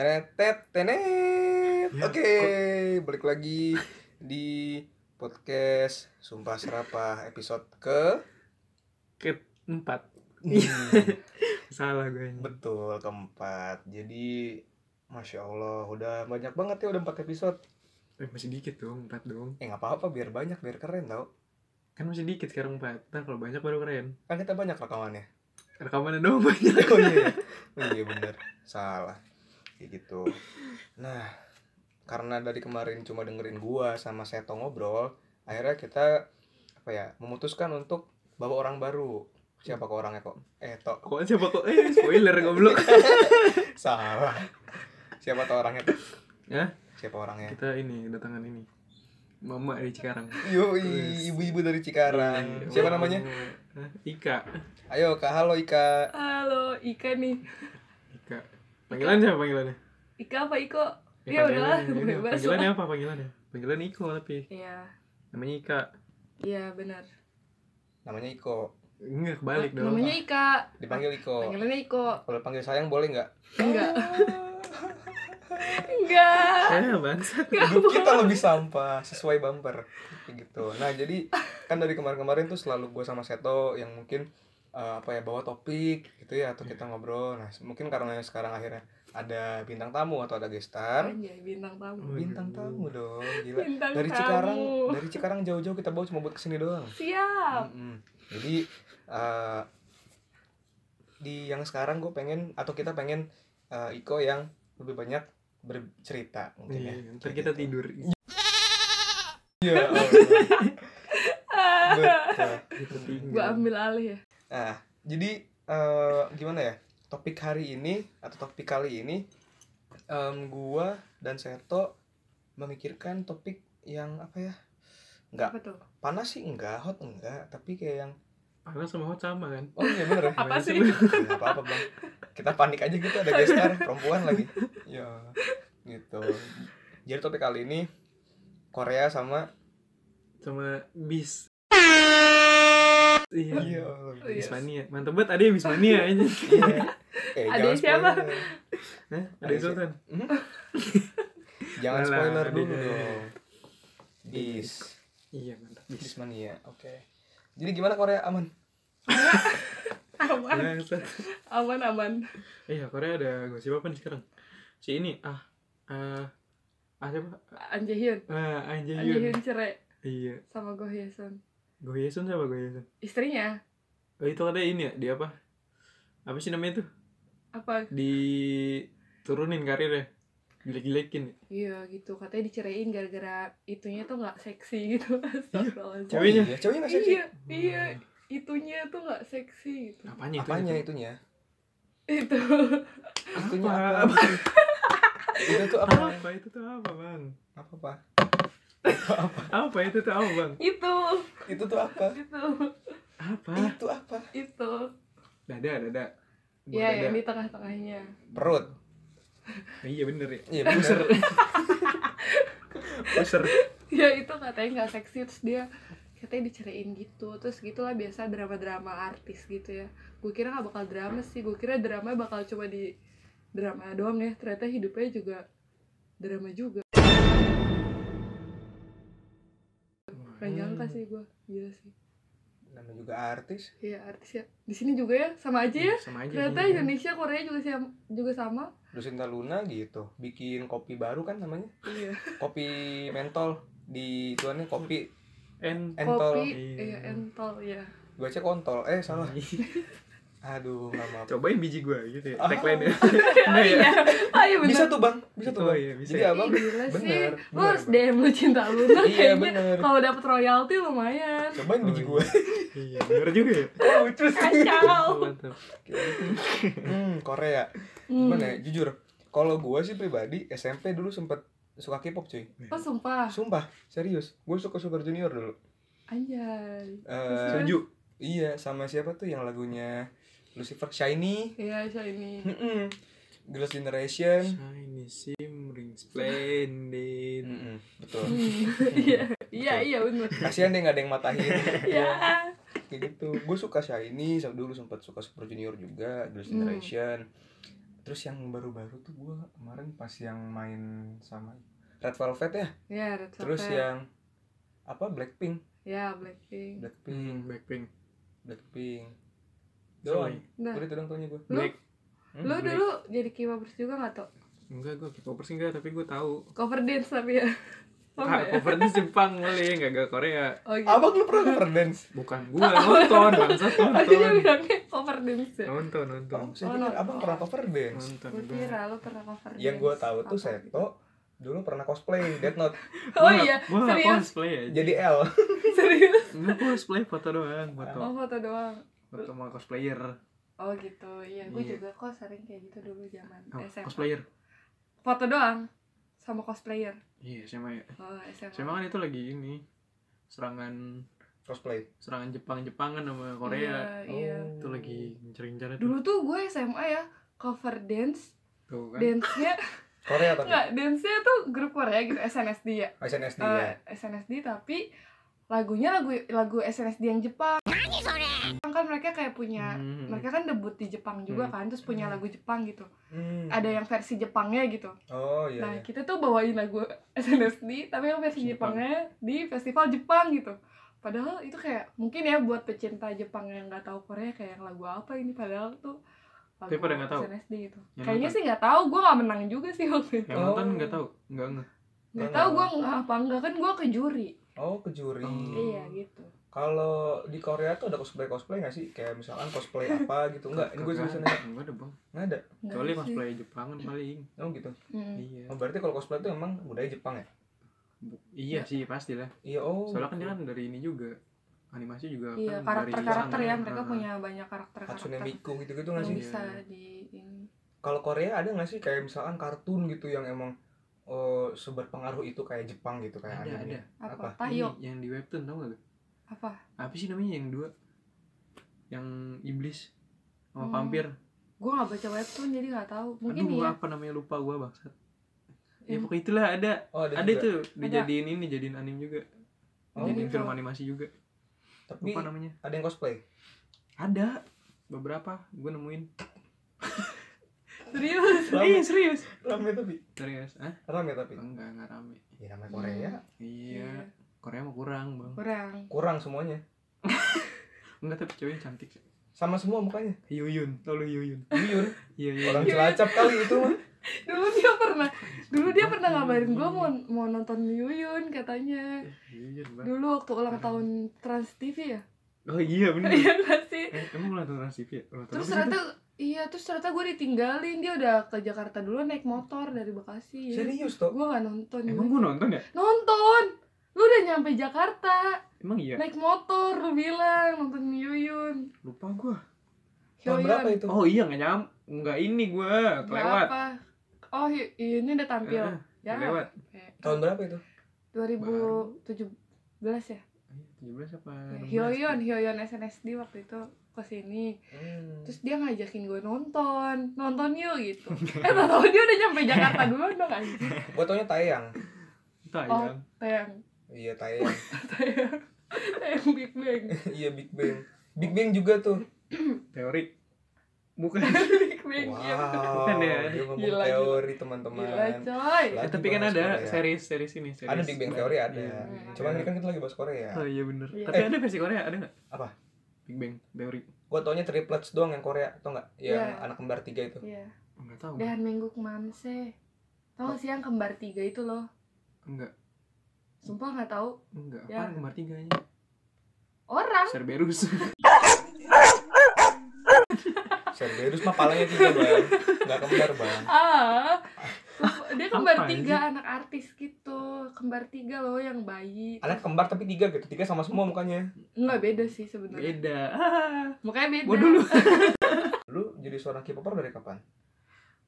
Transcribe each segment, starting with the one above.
Tenet, tenet. Ya, Oke, balik lagi di podcast Sumpah Serapah episode ke keempat Hmm, salah gue betul keempat. Jadi masya Allah udah banyak banget ya udah empat episode. eh, masih dikit dong empat dong Eh nggak apa-apa biar banyak biar keren tau. kan masih dikit sekarang empat ntar kalau banyak baru keren Kan kita banyak rekamannya. rekamannya dong banyak Oh iya, oh, iya bener salah kayak gitu. Nah karena dari kemarin cuma dengerin gua sama Seto ngobrol, akhirnya kita apa ya memutuskan untuk bawa orang baru. Siapa kok orangnya kok? Eh tok kok siapa kok eh spoiler goblok salah. Siapa tuh orangnya? Tok? ya Siapa orangnya? kita ini kedatangan ini mama dari Cikarang Yoi, ibu-ibu dari Cikarang. Iya, Siapa mama. namanya? Ika Ayo Kak, halo Ika. Halo, Ika nih. Ika panggilan siapa panggilannya Ika apa Iko? Eh, Ya udah, panggilannya, bebas panggilannya apa panggilannya panggilan Iko tapi Iya, namanya Ika iya benar. Namanya Iko. enggak kebalik dong Namanya Ika. Dipanggil Iko. Panggilannya Iko. Kalau panggil sayang boleh nggak? Enggak. Enggak. eh bangsat hidup kita lebih sampah sesuai bumper Kayak gitu nah jadi kan dari kemarin-kemarin tuh selalu gue sama Seto yang mungkin eh, apa ya bawa topik gitu ya atau kita ngobrol nah mungkin karena sekarang akhirnya ada bintang tamu atau ada gestar Anjay, bintang tamu. bintang tamu dong gila Bintang dari tamu. Cikarang dari Cikarang jauh-jauh kita bawa cuma buat ke sini doang Siap. Mm-mm. jadi eh, di yang sekarang gue pengen atau kita pengen eh, Iko yang lebih banyak bercerita mungkin ya Iya, ntar kita gitu. tidur Iya. Kita tinggal Gua ambil alih ya. Nah, jadi eh, gimana ya? Topik hari ini atau topik kali ini em, gua dan Seto memikirkan topik yang apa ya? Enggak panas sih enggak, hot enggak, tapi kayak yang Panas sama hot sama kan Oh iya bener ya? Apa sih? lu? Nggak apa-apa bang Kita panik aja gitu ada gestar perempuan lagi Ya gitu Jadi topik kali ini Korea sama sama bis iya Iya Iya. Bismania mantep banget ada ya Bismania aja Iya Eh, Ada jangan siapa? Hah? ada Sultan Jangan Alah, spoiler dulu dong. Bis. iya mantap bis Bismania. Oke. Jadi gimana Korea aman? Aman, aman, aman. iya Korea ada gosip apa nih sekarang si ini ah ah ah siapa Anje Hyun. ah Hyun cerai iya sama Go Hye Sun. Go Hyesun siapa Go Hyesun Istrinya oh itu ada ini ya di apa apa sih namanya tuh apa? diturunin karirnya jelek-jelekin Iya gitu, katanya diceraiin gara-gara itunya tuh nggak seksi gitu. Astagfirullahaladzim. Ceweknya? Oh, iya. Ceweknya nggak seksi. Iya, iya, itunya tuh nggak seksi gitu. apanya itu Apanya itu? itunya? Itu. Itunya Apa? apa? itu tuh apa? apa itu tuh apa bang Apa apa? apa itu tuh apa bang itu. Itu tuh apa? Itu. apa Itu apa? Itu. dada dada Buat Ya, yang di tengah-tengahnya. Perut. iya bener ya Iya bener. Puser Ya itu katanya nggak seksi terus dia katanya diceraiin gitu terus gitulah biasa drama-drama artis gitu ya gue kira nggak bakal drama sih gue kira drama bakal cuma di drama doang ya ternyata hidupnya juga drama juga Gak nyangka sih gue gila sih Namanya juga artis. Iya artis ya di sini juga ya sama aja ya sama aja ternyata sih. Indonesia Korea juga sama juga sama Lucinta Luna gitu. Bikin kopi baru kan namanya? iya Kopi mentol di tuannya kopi en entol. kopi Iya. iya entol ya Gue cek kontol. Eh salah. Aduh, nggak maaf. cobain biji gua gitu ya Ah. tagline ya oh iya oh iya benar Bisa tuh bang, bisa tuh Oh, bang. iya, bisa. Jadi abang gila sih. bener, bener, harus. DM lu cinta lu nah, Iya kayaknya bener. kalau dapet royalti lumayan. Cobain biji Oh, gue. iya bener juga ya Lucu sih. Kacau. Hmm, Korea. Hmm. Gimana ya? Jujur, kalau gue sih pribadi SMP dulu sempet suka K-pop cuy. Oh sumpah. Sumpah, serius. Gue suka Super Junior dulu. Anjay. Eh, setuju iya, sama siapa tuh yang lagunya Lucifer Shiny. Iya, so ini. Mm-mm. Girls' Generation. shiny shimmering splendid Mm-mm, Betul. Hmm, Iya, iya, iya bener. Kasihan deh nggak ada yang matahin. Ya. Kayak gitu. Gue suka Shiny, dulu sempet suka Super Junior juga, Girls' Hmm. Generation. terus yang baru-baru tuh gue kemarin pas yang main sama Red Velvet ya ya Red terus Velvet. yang apa Blackpink ya Blackpink Blackpink Hmm, Blackpink. Blackpink. Doang nah udah itu taunya gue Lu? Hmm, lu dulu jadi K-popers juga nggak tuh Enggak, gue K-popers enggak, tapi gue tahu. cover dance tapi ya oh, ya? cover dance Jepang kali, enggak gak Korea. oh gitu abang lu pernah cover dance Bukan gua nonton, bangsat oh dia nonton. bilangnya cover dance ya Nonton, nonton. oh, saya Oh, pikir abang pernah cover dance Nonton. gue gua. kira lu pernah cover yang dance gue tahu tuh Apa? Seto dulu pernah cosplay Death Note oh Gua- iya Gua serius cosplay aja. jadi L serius Enggak cosplay foto doang, foto. oh foto doang sama cosplayer. oh gitu iya gue Iya. juga kok sering kayak gitu dulu zaman Oh, SMA cosplayer. foto doang sama cosplayer Iya, SMA ya. oh SMA SMA kan itu lagi ini serangan cosplay serangan Jepang-Jepangan sama Korea. iya, iya. Oh. Itu lagi itu. dulu tuh gue SMA ya cover dance Tuh kan. dance-nya Korea tapi enggak dance-nya tuh grup Korea gitu SNSD ya SNSD Eh, ya SNSD tapi lagunya lagu lagu SNSD yang Jepang kan mereka kayak punya Hmm. mereka kan debut di Jepang juga Hmm. kan terus punya lagu Jepang gitu Hmm. ada yang versi Jepangnya gitu oh iya, nah iya. kita tuh bawain lagu SNSD tapi yang versi Jepang. Jepangnya di festival Jepang gitu padahal itu kayak mungkin ya buat pecinta Jepang yang nggak tahu Korea kayak yang lagu apa ini padahal tuh lagu Tapi pada nggak tahu? SNSD gitu Yang kayaknya nonton? sih nggak tahu gue nggak menang juga sih waktu itu Yang nonton nggak tahu, nggak nggak. nggak tahu gue apa enggak kan gue ke juri oh ke juri Oh. iya gitu kalau di Korea tuh ada cosplay cosplay nggak sih kayak misalkan cosplay apa gitu enggak ini gue Kagak serius ada. nanya Enggak ada bang. nggak ada Nggak Kecuali sih. cosplay Jepangan paling. oh gitu. Iya. oh, berarti kalau cosplay itu emang budaya Jepang ya Bu- Iya sih pasti lah. iya oh Soalnya kan dia kan dari ini juga. Animasi juga iya kan dari karakter-karakter sana. ya mereka punya banyak Hatsune karakter-karakter Miku gitu gitu nggak sih Iya. bisa di ini kalau Korea ada nggak sih kayak misalkan kartun gitu yang emang oh, seberpengaruh itu kayak Jepang gitu kayak Ada, anime. ada. apa, Apa? tayo Ini yang di webtoon tau gak? Apa Apa sih namanya yang dua? Yang iblis sama Hmm. vampir. gue nggak baca webtoon jadi nggak tahu mungkin Aduh, ya apa namanya lupa gua bangsat. Ya Hmm. pokoknya itulah ada. oh ada, Ada, juga. itu dijadiin ini, dijadiin anime juga. Oh, dijadiin gitu. film animasi juga. tapi Lupa namanya. ada yang cosplay Ada beberapa gue nemuin. serius Rame. Iya serius. rame tapi Serius. Ah? rame tapi Enggak, enggak rame. ya namanya Korea Iya. Korea mah kurang, Bang. kurang kurang semuanya Enggak tapi ceweknya cantik sih. sama semua mukanya Hyuyun, tau lu Hyuyun? Yuyun Iya, iya. orang. Cilacap kali itu mah dulu dia pernah dulu dia pernah ngabarin gue mau mau nonton Yuyun katanya dulu waktu ulang tahun Trans TV ya Oh iya bener. iya nggak sih Eh, emang ulang tahun Trans TV ya? Terus ternyata iya terus ternyata gue ditinggalin dia udah ke Jakarta dulu naik motor dari Bekasi ya. serius toh gue nggak nonton Emang gue nonton ya? nonton lu udah nyampe Jakarta Emang iya? naik motor lu bilang nonton Yuyun Lupa gue. tahun berapa itu Oh iya nggak nyam, nggak ini gue kelewat. Berapa? oh Hy- Yuyunnya udah tampil Eh, ya Kelewat. Oke. tahun berapa itu 2017 ya Iya, 17 apa? 16? Hyoyeon Hyoyeon SNSD waktu itu ke sini hmm. terus dia ngajakin gue nonton nonton yuk gitu eh tau tau dia udah nyampe Jakarta duluan dong anjing gua taunya Taeyang oh Tayang. Tayang iya Taeyang tayang tayang Big Bang iya Big Bang Big Bang juga tuh Teori. Bukan. Big Bang iya wow Bukan ya? dia ngomong Gila, teori gila teman-teman coy Lagi Eh, tapi kan ada series series ini series. ada Big Bang Theory ada Iya. cuman ini kan kita lagi bahas Korea Oh iya bener. Iya. Tapi Eh. ada versi Korea ada nggak? Apa? Big Bang Theory. gua taunya triplets doang yang Korea atau enggak yang Iya. anak kembar tiga itu iya Enggak tahu. dan minggu ke mana sih tau gak sih yang kembar tiga itu loh Enggak. Sumpah nggak tahu Enggak. Ya. Apaan kembar tiganya? orang Cerberus. Cerberus mah palanya tiga bang nggak kembar bang ah dia kembar Apa tiga anak artis gitu kembar tiga loh yang bayi anak kembar tapi tiga gitu tiga sama semua mukanya nggak beda sih sebenarnya Beda. Ah. mukanya beda Gua dulu. lu jadi seorang K-popper dari kapan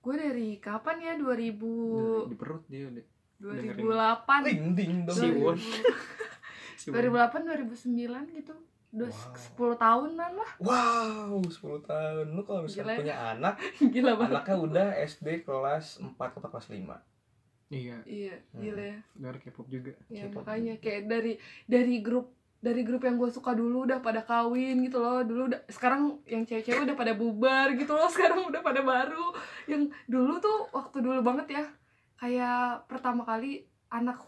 gue dari kapan ya 2000 Di perut dia udah. 2008 ding ding dong Si Won. 2000 Si Won. 2008 2009 gitu udah Wow. 10 tahunan lah wow 10 tahun lu kalau misalnya Gila ya. punya anak gila banget anaknya udah SD kelas 4 atau kelas 5 Iya. iya Hmm. gila ya Dari K-pop juga. ya K-pop. makanya kayak dari dari grup dari grup yang gue suka dulu udah pada kawin gitu loh dulu udah sekarang yang cewek-cewek udah pada bubar gitu loh sekarang udah pada baru yang dulu tuh waktu dulu banget ya kayak pertama kali anak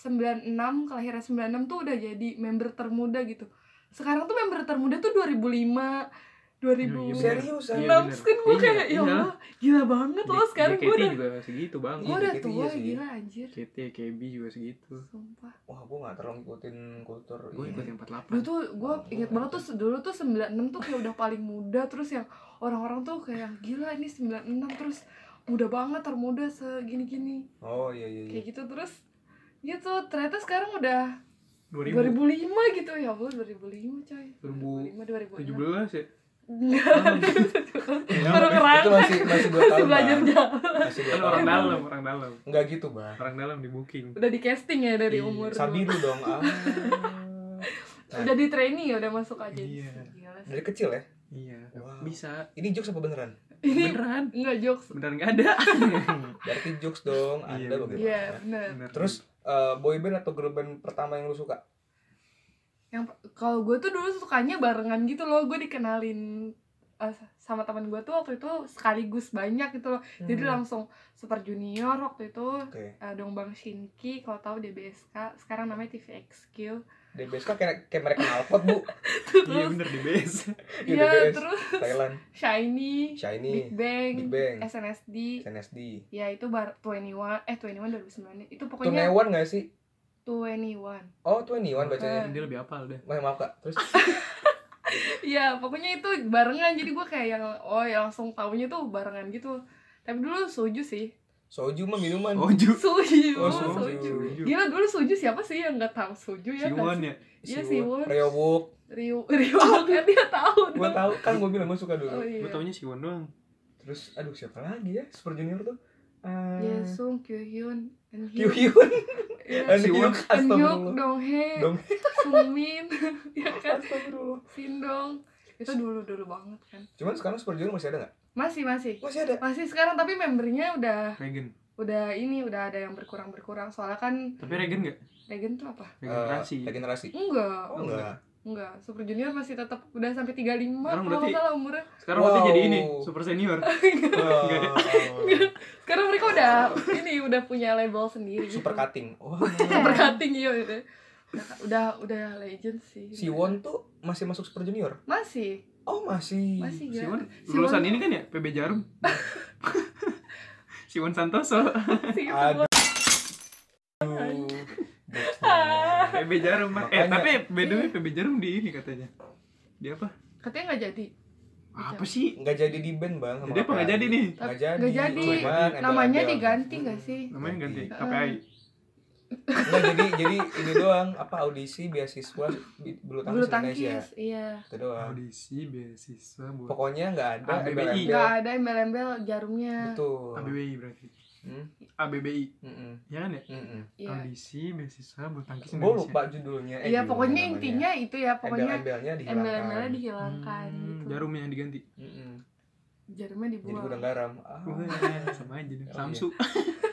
96 kelahiran 96 tuh udah jadi member termuda gitu. Sekarang tuh member termuda tuh 2005 2000 Iya, bener. Serius, Iya, kan gue Iya, kayak ya iya. Allah gila banget loh sekarang gue udah juga segitu bang. Gue Iya, udah tua iya gila anjir. JKT KB juga segitu. Sumpah. Wah gue gak terlalu ngikutin kultur gue ini. ikut yang 48 dulu tuh gue inget banget tuh dulu tuh 96 tuh kayak udah paling muda terus yang orang-orang tuh kayak gila ini 96 terus muda banget termuda segini-gini. Oh iya iya iya. Kayak gitu terus gitu ternyata sekarang udah 2000 2005 gitu. Ya Allah 2005 coy. 2017 2005 2006 ya? Baru ngerangka itu masih masih dua masih tahun belajar masih dua kan orang dalam orang dalam. Nggak gitu bang. Orang dalam di booking. Udah di casting ya dari Iya, umur sabiru dong. Ah. Nah. udah di training ya udah masuk aja. Iya. Dari kecil ya? Iya. Wow. bisa. Ini jokes apa beneran ini beneran? enggak jokes. Beneran nggak ada? Berarti jokes dong Iya, anda bener. bagaimana iya bener. Bener. terus eh, boyband atau girl band pertama yang lu suka? Yang kalau gue tuh dulu sukanya barengan gitu loh. Gue dikenalin eh, sama teman gue tuh waktu itu sekaligus banyak gitu loh. Jadi Hmm. langsung Super Junior waktu itu oke. eh, Dongbang Shinki kalau tahu DBSK sekarang namanya TVXQ DBS kan kayak kayak mereka knalpot bu. Iya bener di base. Iya, iya DBS. terus? Thailand. Shiny Shiny. Big Bang, Big Bang. SNSD SNSD ya itu bar 21 eh 21 2009 itu pokoknya Newan gak sih? 21 oh 21 bacanya. Dia lebih apal deh. Wah, maaf kak. Terus? Iya, pokoknya itu barengan. Jadi gue kayak yang oh ya langsung taunya tuh barengan gitu. Tapi dulu soju sih. Soju mah minuman Oju Soju. Oh, soju. soju. Gila dulu soju siapa sih yang nggak tahu soju ya? Siwon ya sih? Iya Siwon. Ryobuk Rio Rio kan dia tahu. dong. tahu kan gue bilang gue suka Oh dulu iya. gue taunya Siwon doang terus aduh siapa lagi ya Super Junior tuh Ah, Yesung, Kyohyun, and Kyu Hyuk. Hyun Iya. and Siwon. Hyuk And Hyuk, astagfirullah Donghae, Dong Sungmin, ya kan? astagfirullah Sindong. Itu dulu dulu banget kan. cuman sekarang Super Junior masih ada nggak Masih masih. masih ada Masih sekarang tapi membernya udah Regen udah ini udah ada yang berkurang berkurang soalnya kan tapi Regen nggak Regen tuh apa? regenerasi Eh, regenerasi Enggak, oh enggak enggak. Super Junior masih tetap udah sampai 35 Sekarang kalau berarti- nggak salah umurnya. sekarang berarti Wow. jadi ini super senior Enggak ya? Sekarang mereka udah ini udah punya label sendiri. super gitu. cutting wah Super cutting iya udah. Udah udah legend sih. Siwon tuh masih masuk Super Junior Masih, oh masih masih ya. Siwon Siwon lulusan ini kan ya PB Jarum Siwon Santoso. Siwon. PB Jarum Bang. eh tapi way PB Jarum di ini katanya di apa Katanya nggak jadi. apa sih nggak jadi di band bang jadi apa nggak jadi nih nggak jadi Nggak jadi. Namanya diganti nggak sih? namanya ganti Ganti. KPI Nggak jadi jadi ini doang apa audisi beasiswa bulu Bulu tangkis Indonesia tangkis, iya. itu doang audisi beasiswa buat pokoknya nggak ada ABBI. Nggak ada embel-embel jarumnya. betul ABBI berarti Hmm? ABBI Mm-mm. ya kan ya Mm-mm. Iya. audisi beasiswa bulu tangkis gue Indonesia lupa judulnya eh, Iya, judulnya pokoknya namanya. intinya itu ya, pokoknya embel-embelnya dihilangkan embel-embelnya dihilangkan Hmm, gitu. jarumnya yang diganti Mm-mm. Jarumnya jadi dibuang. gudang garam ah. Wah, sama aja Oh, Samsu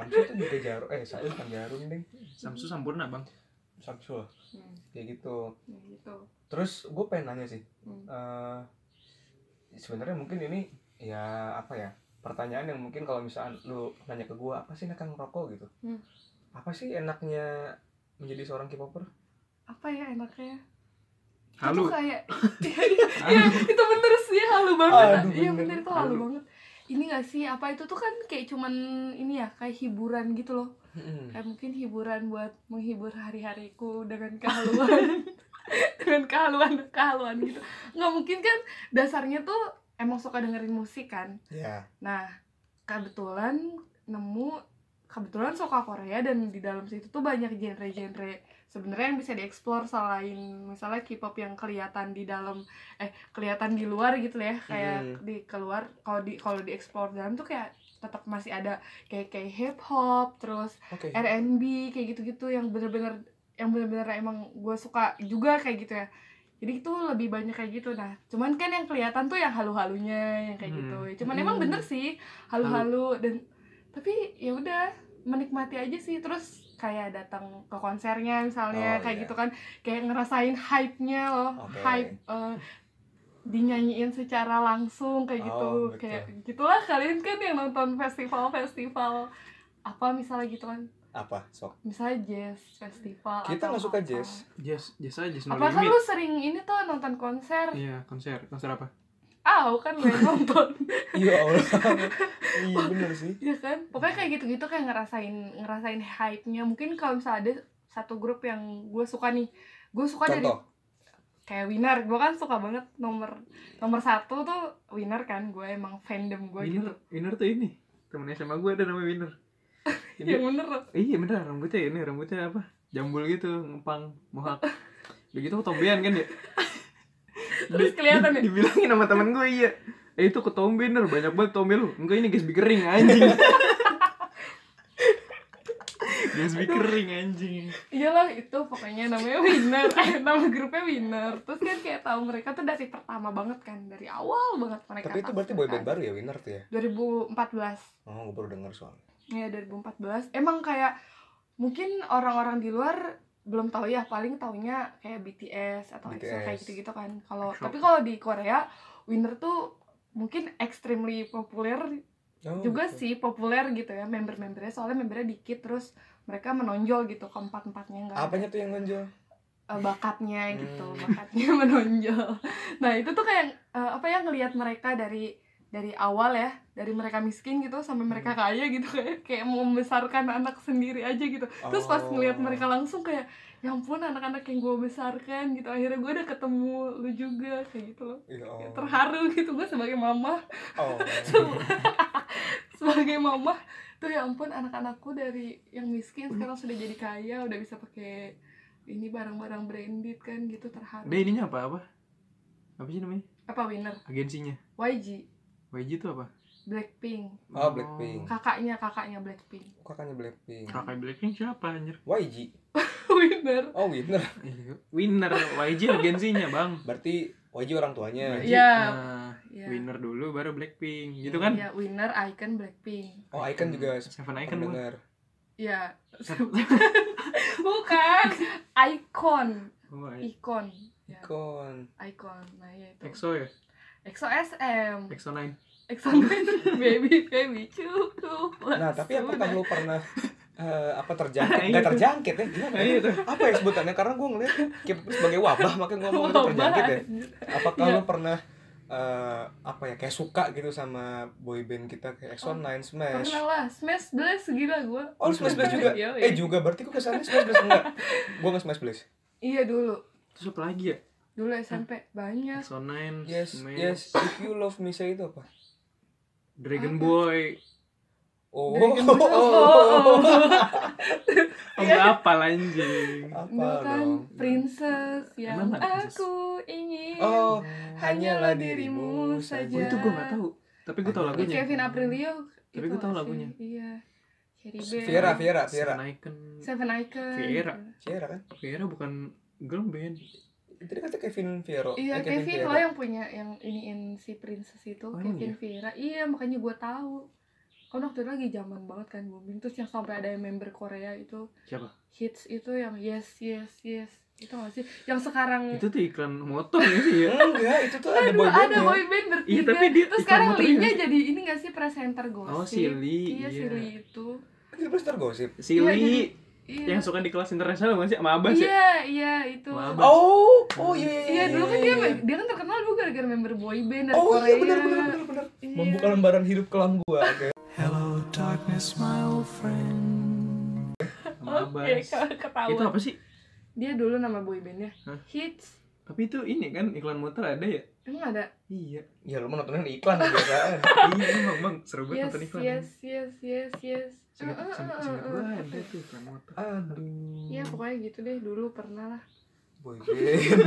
Samsu tuh juga jarum eh Samsu bukan jarum deh Samsu Sampurna bang Samsu lah Hmm, kayak gitu ya gitu. terus gue pengen nanya sih Hmm. eh sebenarnya mungkin ini ya apa ya pertanyaan yang mungkin kalau misalnya lu nanya ke gue apa sih enaknya ngerokok gitu Hmm. apa sih enaknya menjadi seorang K-popper Apa ya enaknya? Halu Itu kayak Iya, itu bener sih halu banget. Aduh, Iya bener. bener itu halu Halu. banget. Ini gak sih apa itu tuh kan kayak cuman ini ya kayak hiburan gitu loh. Kayak mungkin hiburan buat menghibur hari-hariku dengan kehaluan. dengan kehaluan kehaluan gitu. Nggak mungkin kan dasarnya tuh emang suka dengerin musik kan. ya Nah, kebetulan nemu kebetulan suka Korea dan di dalam situ tuh banyak genre-genre sebenarnya yang bisa dieksplor selain misalnya K-pop yang kelihatan di dalam eh kelihatan di luar gitu ya kayak Hmm. di keluar kalau di kalau dieksplor dalam tuh kayak tetap masih ada kayak kayak hip hop terus oke R&B kayak gitu-gitu yang bener-bener yang bener-bener emang gue suka juga kayak gitu ya jadi itu lebih banyak kayak gitu nah cuman kan yang kelihatan tuh yang halu-halunya yang kayak Hmm. gitu cuman emang Hmm. bener sih halu-halu dan tapi ya udah menikmati aja sih terus kayak datang ke konsernya misalnya Oh, kayak iya. gitu kan kayak ngerasain hype-nya loh Oke. hype eh, dinyanyiin secara langsung kayak gitu Oh, betul. kayak gitulah kalian kan yang nonton festival-festival apa misalnya gitu kan apa sok misalnya jazz festival Kita nggak suka apa. jazz. Jazz, jazz aja no apa kan lu sering ini tuh nonton konser Iya, konser. Konser apa? Ah kan gue nonton iya allah iya bener sih Iya kan pokoknya kayak gitu-gitu kayak ngerasain ngerasain hype-nya mungkin kalau misalnya ada satu grup yang gue suka nih gue suka dari contoh kayak winner gue kan suka banget nomor nomor satu tuh winner kan gue emang fandom gue gitu Winner, Winner tuh ini. Temennya sama gue ada namanya Winner. yang bener. Iya bener rambutnya ini rambutnya apa? Jambul gitu, ngepang, mohak. Begitu ketombean kan ya? Terus kelihatan ya? Dibilangin sama temen gue iya. Eh itu ketombe bener, banyak banget tombe lu. Enggak ini Gatsby kering anjing. Gatsby kering anjing. iyalah itu pokoknya namanya winner eh, nama grupnya winner terus kan kayak tahu mereka tuh dari pertama banget kan dari awal banget mereka tapi itu berarti kan. boyband baru ya winner tuh ya 2014 oh gue baru denger soalnya Iya 2014 emang kayak mungkin orang-orang di luar belum tahu ya paling taunya kayak BTS atau EXO kayak BTS. gitu-gitu kan kalau EXO. tapi kalau di Korea Winner tuh mungkin extremely populer oh, juga gitu. sih populer gitu ya member-membernya soalnya membernya dikit terus mereka menonjol gitu keempat-empatnya enggak apanya tuh yang ngonjol bakatnya gitu Hmm. bakatnya menonjol nah itu tuh kayak eh, apa ya ngelihat mereka dari dari awal ya dari mereka miskin gitu sampai mereka Hmm. kaya gitu kayak kayak membesarkan anak sendiri aja gitu terus pas Oh. ngelihat mereka langsung kayak ya ampun anak-anak yang gue besarkan gitu akhirnya gue udah ketemu lu juga kayak gitu loh oh. terharu gitu gue sebagai mama oh. sebagai mama tuh ya ampun anak-anakku dari yang miskin sekarang sudah jadi kaya udah bisa pakai ini barang-barang branded kan gitu terharu Dia ininya apa apa? Apa sih namanya? apa winner Agensinya. YG YG itu apa? Blackpink. Oh, Blackpink. kakaknya kakaknya Blackpink. Kakaknya Blackpink. Kakak Blackpink siapa anjir? YG winner. Oh winner. Iya, Winner. YG agensinya, Bang. berarti YG orang tuanya. Iya. nah, Iya. Winner dulu baru Blackpink, gitu kan? ya winner icon Blackpink. Oh Icon juga Seven pernah Icon dengar ya bukan. Icon. Oh, icon. Ya. Icon. Icon. Nah ya itu. EXO ya? EXO SM EXO 9 EXO baby baby cukup nah tapi apakah Sudah. lu pernah eh, apa terjangkit Iya. nggak terjangkit ya gimana Nah, ya? itu. apa ya sebutannya karena gue ngeliat K-pop sebagai wabah makanya ngomong itu Wabah, terjangkit ya apakah Iya. lu pernah eh, apa ya kayak suka gitu sama boyband kita kayak EXO-9 Smash Pernah lah, Smash Blast gila gue Oh, Smash Blast juga? Iya, Eh iya. juga, berarti gue kesannya Smash Blast enggak? Gue nggak Smash Blast Iya dulu, Terus apa lagi ya? dulu SMP banyak EXO 9 Yes, Smash, yes, if you love me say itu apa? Dragon Apa? Boy Oh, Dragon oh, Ball. oh, Oh apa anjing apa Dulu kan dong? princess yang Emang nggak princess? aku ingin Oh, hanyalah dirimu saja. Oh itu gue nggak tahu Tapi gue tahu lagunya Kevin Aprilio Tapi gue tahu lagunya. Iya Viera, Viera, Viera Seven Icon Seven Icon Viera. Ciara kan? Viera bukan girl band Itu dia kata Kevin Fiero Iya eh, Kevin Fiero. loh yang punya yang iniin si princess itu Oh, Kevin iya? Viera Iya makanya gue tahu Kan waktu itu lagi zaman banget kan booming Terus yang sampai ada yang member Korea itu Siapa? Hits itu yang yes yes yes Itu gak sih? Yang sekarang Itu tuh iklan motor ya sih ya Enggak, itu tuh ada Aduh, boybandnya ada boyband bertiga. Iya, tapi dia Terus sekarang Lee-nya sih? jadi ini gak sih presenter gosip? Oh si Lee Iya, si Lee itu. Itu Blaster Gosip Si Iya, Lee jadi- Iya. Yang suka di kelas internasional bukan sih? Sama ya? Iya, iya itu. Sama Abbas. Oh, oh iya iya Iya, dulu kan dia iya. dia kan terkenal dulu gara-gara member boyband dari Oh Korea. iya benar benar benar benar. Iya. Membuka lembaran hidup kelam gua. Oke. Hello, darkness, my old friend. Oke, ke- ketahuan. Itu apa sih? Dia dulu nama boybandnya Hah? Hits. Tapi itu ini kan iklan motor ada ya? Emang ada? Iya Ya lu mau nontonin iklan biasaan. Iya emang bang seru banget Yes, nonton iklan yes, yes, yes, yes. Singkat Uh, uh, uh, singkat uh, gue ada tuh iklan motor Aduh. Ya pokoknya gitu deh dulu pernah lah. boyband,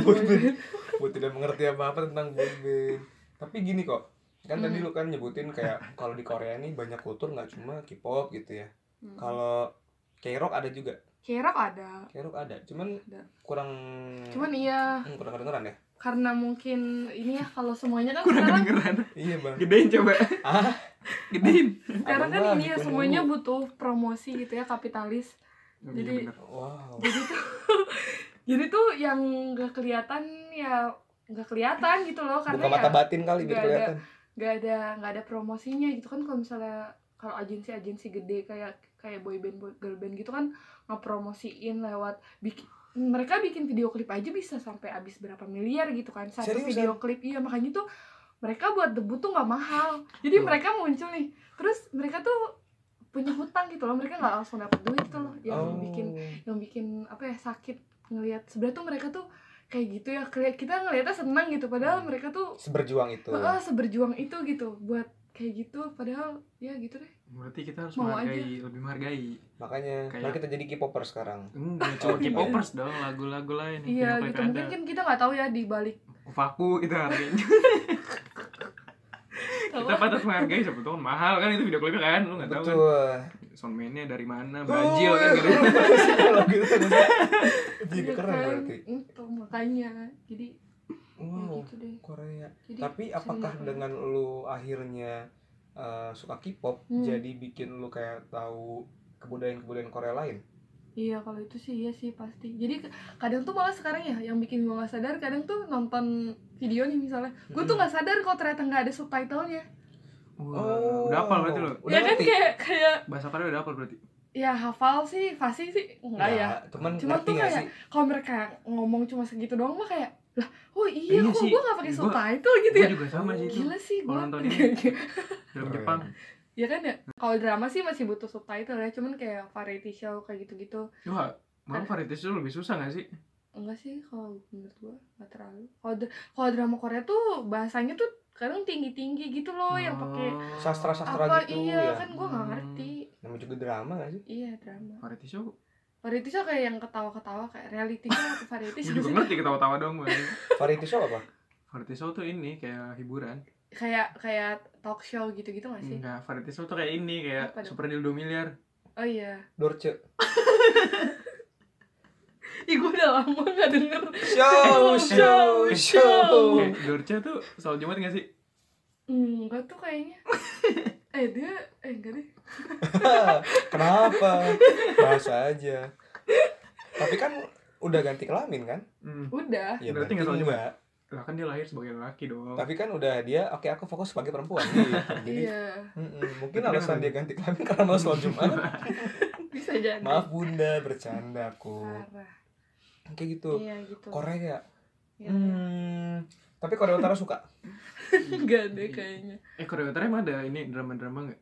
boyband. Gua tidak mengerti apa-apa tentang boyband. Tapi gini kok, kan tadi Hmm. lu kan nyebutin kayak kalau di Korea nih banyak kultur nggak cuma K-pop gitu ya. Hmm. Kalau K-rock ada juga, K-rock ada. K-rock ada, cuman Ada. kurang Cuman iya hmm, kurang kedengeran ya. karena mungkin ini ya kalau semuanya kan kurang sekarang kedengeran Iya bang. gedein coba Ah, gedein sekarang kan ini ya gitu semuanya mulu. butuh promosi gitu ya kapitalis Iya, Jadi- bener. wow jadi tuh jadi tuh yang nggak kelihatan ya nggak kelihatan gitu loh karena buka mata ya batin kali biar ada- kelihatan nggak ada nggak ada promosinya gitu kan kalau misalnya kalau agensi-agensi gede kayak kayak boyband boy, girl band gitu kan ngepromosiin lewat bikin mereka bikin video klip aja bisa sampai habis berapa miliar gitu kan. Satu Seriusan? video klip iya makanya tuh mereka buat debut tuh nggak mahal. Jadi Hmm. mereka muncul nih. Terus mereka tuh punya hutang gitu loh mereka nggak langsung dapet duit gitu loh. Yang oh. bikin yang bikin apa ya sakit ngelihat. Sebenarnya tuh mereka tuh kayak gitu ya kita ngelihatnya senang gitu. Padahal mereka tuh seberjuang itu Heeh, seberjuang itu gitu buat kayak gitu. Padahal ya gitu deh berarti kita harus Mau menghargai lebih menghargai. Makanya Kayak- mari kita jadi K-popper sekarang. Enggak cuma. K-popers dong lagu-lagu lain iya gitu. Mungkin kan kita nggak tahu ya di balik. Kufaku itu harganya kita patut menghargai siapa tahu kan mahal kan itu video klipnya kan lu nggak tahu kan. Soundman-nya dari mana Oh, Brazil kan gitu. Gitu kan jadi Iya keren kan? berarti. Itu makanya. Jadi ya wow gitu deh. Korea. Jadi tapi apakah dengan lu akhirnya eh, suka K-pop Hmm. jadi bikin lu kayak tahu kebudayaan-kebudayaan Korea lain? Iya kalau itu sih iya sih pasti. Jadi kadang tuh malah sekarang ya yang bikin gue nggak sadar kadang tuh nonton video nih misalnya. Gue tuh Mm-mm. nggak sadar kalau ternyata nggak ada subtitlenya. Wah, udah hafal berarti lo udah ya kan ngerti? kayak kayak bahasa Korea udah hafal berarti? Ya hafal sih fasih sih. Enggak ya. Nggak, cuman Cuma ngerti tuh kayak- sih? kalau mereka ngomong cuma segitu doang mah kayak lah oh iya, Iya kok gue gak pakai subtitle gitu gue ya? juga sama sih itu gila sih kalau gue nonton ini film. Jepang. Ya kan ya? Kalau drama sih masih butuh subtitle ya cuman kayak variety show kayak gitu-gitu. Wah malah variety show lebih susah gak sih? Enggak sih kalau menurut gue nggak terlalu. Kalau kalau drama Korea tuh bahasanya tuh kadang tinggi-tinggi gitu loh yang pakai Oh. sastra-sastra apa gitu iya ya? kan gue nggak Hmm. ngerti namanya juga drama gak sih? Iya drama. Variety show variety show kayak yang ketawa-ketawa kayak reality show atau variety gue show juga sih? ngerti ketawa-tawa dong gue variety show apa? Variety show tuh ini kayak hiburan. Kayak kayak talk show gitu-gitu gak sih? Enggak variety show tuh kayak ini kayak Apa? Super Dildo Miliar oh iya. Dorce. Ih gue udah lama gak denger. Show show Show, show. Dorce tuh soal Jumat gak sih? Enggak tuh kayaknya eh dia eh enggak deh. Kenapa? Bahasa aja. Tapi kan udah ganti kelamin kan? Hmm. udah. Ya Berarti nggak tahu juga. lah kan dia lahir sebagai laki dong. Tapi kan udah dia oke aku fokus sebagai perempuan gitu. jadi iya. mm-mm, mungkin Tapi alasan kan- dia ganti kelamin karena mau sholat jumat. Bisa jadi. Maaf bunda bercanda aku. Parah. Kayak gitu. Iya gitu. Korea. Iya. hmm tapi Korea Utara suka enggak deh kayaknya. Eh Korea Utara emang ada ini drama-drama gak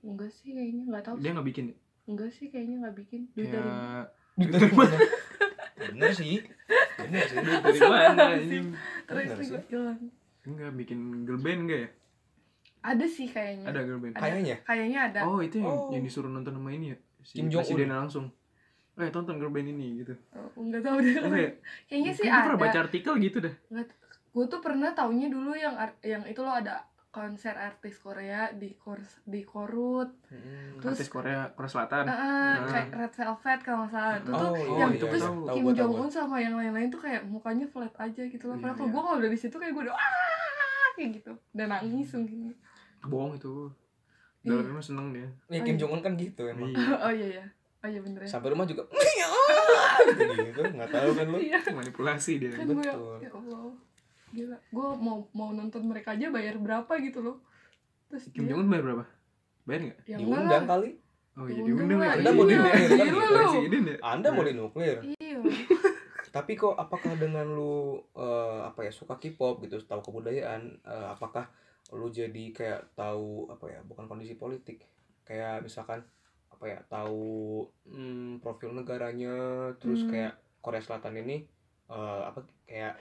enggak sih kayaknya enggak tahu. Dia nggak bikin ya? enggak sih kayaknya enggak bikin. Duit dari kayak Duit dari mana? Bener sih. Bener sih. Duit dari mana anjing? Terus gue hilang. Enggak bikin girl band enggak ya? Ada sih kayaknya. Ada girl band. Ada. kayaknya. Kayaknya ada. Oh itu yang, Oh. yang disuruh nonton sama ini ya? Si Kim Jong Un. langsung. Eh tonton girl band ini gitu. Oh, enggak tahu deh enggak ya kayaknya sih ada pernah baca artikel gitu dah gue tuh pernah taunya dulu yang yang itu loh ada konser artis Korea di kor di Korut Hmm. Terus- artis Korea Korea Selatan Ah, Nah. kayak Red Velvet kalau nggak salah itu tuh oh, Oh, yang itu terus tahu. Kim tahu Jong. Un sama yang lain-lain tuh kayak mukanya flat aja gitu loh. Padahal Iya, kalau iya. gue kalau udah di situ kayak gue udah ah kayak gitu. Dan nangis mungkin. bohong itu Iya. dalamnya seneng dia ya Kim Jong Un kan gitu emang Iya. oh iya ya. Oh iya bener ya. sampai rumah juga gitu gitu nggak tahu kan lu Iya. manipulasi dia Kan gue Betul. ya Allah. Gila. Gue mau mau nonton mereka aja bayar berapa gitu loh. Terus Kim Jong Un bayar berapa bayar nggak ya enggak diundang kali oh iya Diundang diundang lah, ya Anda mau iya, dinuklir ya anda mau dinuklir Iya. tapi kok apakah dengan lu eh, apa ya suka K-pop gitu tahu kebudayaan eh, apakah lu jadi kayak tahu apa ya bukan kondisi politik kayak misalkan apa ya tahu hmm, profil negaranya terus Hmm. kayak Korea Selatan ini eh, apa kayak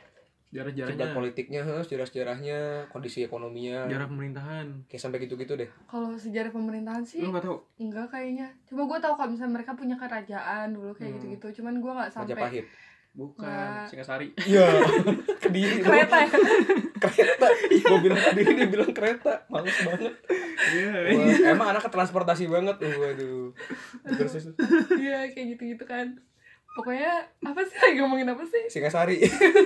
kiblat jarah-jarahnya politiknya heh, sejarah-sejarahnya kondisi ekonominya. Jarah pemerintahan. Kayak sampai gitu-gitu deh. Kalau sejarah pemerintahan sih lu nggak tahu? enggak kayaknya. Cuma gue tahu kalau misalnya mereka punya kerajaan dulu kayak Hmm. gitu-gitu. Cuman gue nggak sampai Majapahit. Bukan Nggak. Singasari. Iya. Kediri. Kereta ya. kereta. Gue bilang kediri dia bilang kereta. Males banget. Iya. Wah, emang anak transportasi banget tuh waduh. Terus Iya kayak gitu-gitu kan. Pokoknya apa sih? Lagi ngomongin apa sih? Singasari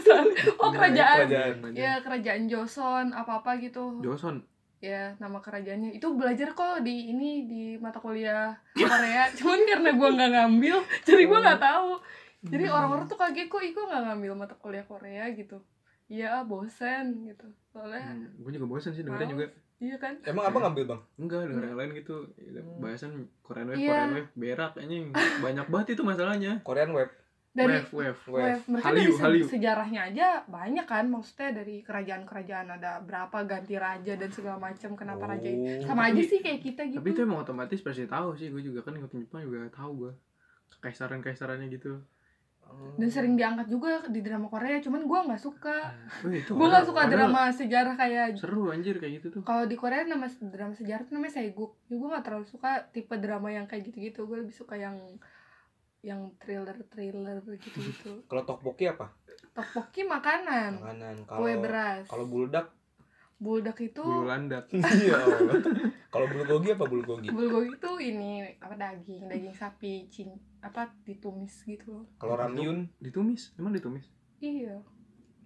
oh kerajaan. kerajaan Ya kerajaan Joseon apa-apa gitu. Joseon? Ya nama kerajaannya. Itu belajar kok di ini di mata kuliah Korea. Cuman karena gua nggak ngambil jadi gua nggak tahu. Jadi orang-orang tuh kaget kok Iko nggak ngambil mata kuliah Korea? gitu. Iya bosen gitu. Soalnya gue juga bosan sih dengerin juga iya kan Emang abang ngambil bang? enggak denger yang lain gitu bahasan Korean wave Iya. Korean wave berak anjing banyak banget itu masalahnya Korean web. dari wave wave Wave. Wave. Mereka Hallyu, dari se- Hallyu. sejarahnya aja banyak kan maksudnya dari kerajaan-kerajaan ada berapa ganti raja dan segala macam kenapa raja Oh. sama aja Tapi- sih kayak kita gitu tapi itu emang otomatis pasti tahu sih gue juga kan ngikutin Jepang juga tahu gue kekaisaran kaisarannya gitu dan sering diangkat juga di drama Korea cuman gua nggak suka. Itu gue nggak suka ada drama sejarah kayak seru anjir kayak gitu tuh. Kalau di Korea nama drama sejarah tuh namanya Saeguk ya gue nggak terlalu suka tipe drama yang kayak gitu-gitu. Gue lebih suka yang yang thriller thriller gitu-gitu. Kalau tteokbokki apa? tteokbokki makanan. Makanan. Kalau kue beras. kalau buldak buldak itu bulu landak iya. Kalau bulgogi apa bulgogi? bulgogi itu ini apa daging daging sapi cin apa ditumis gitu loh Kalau ramyun ditumis emang ditumis iya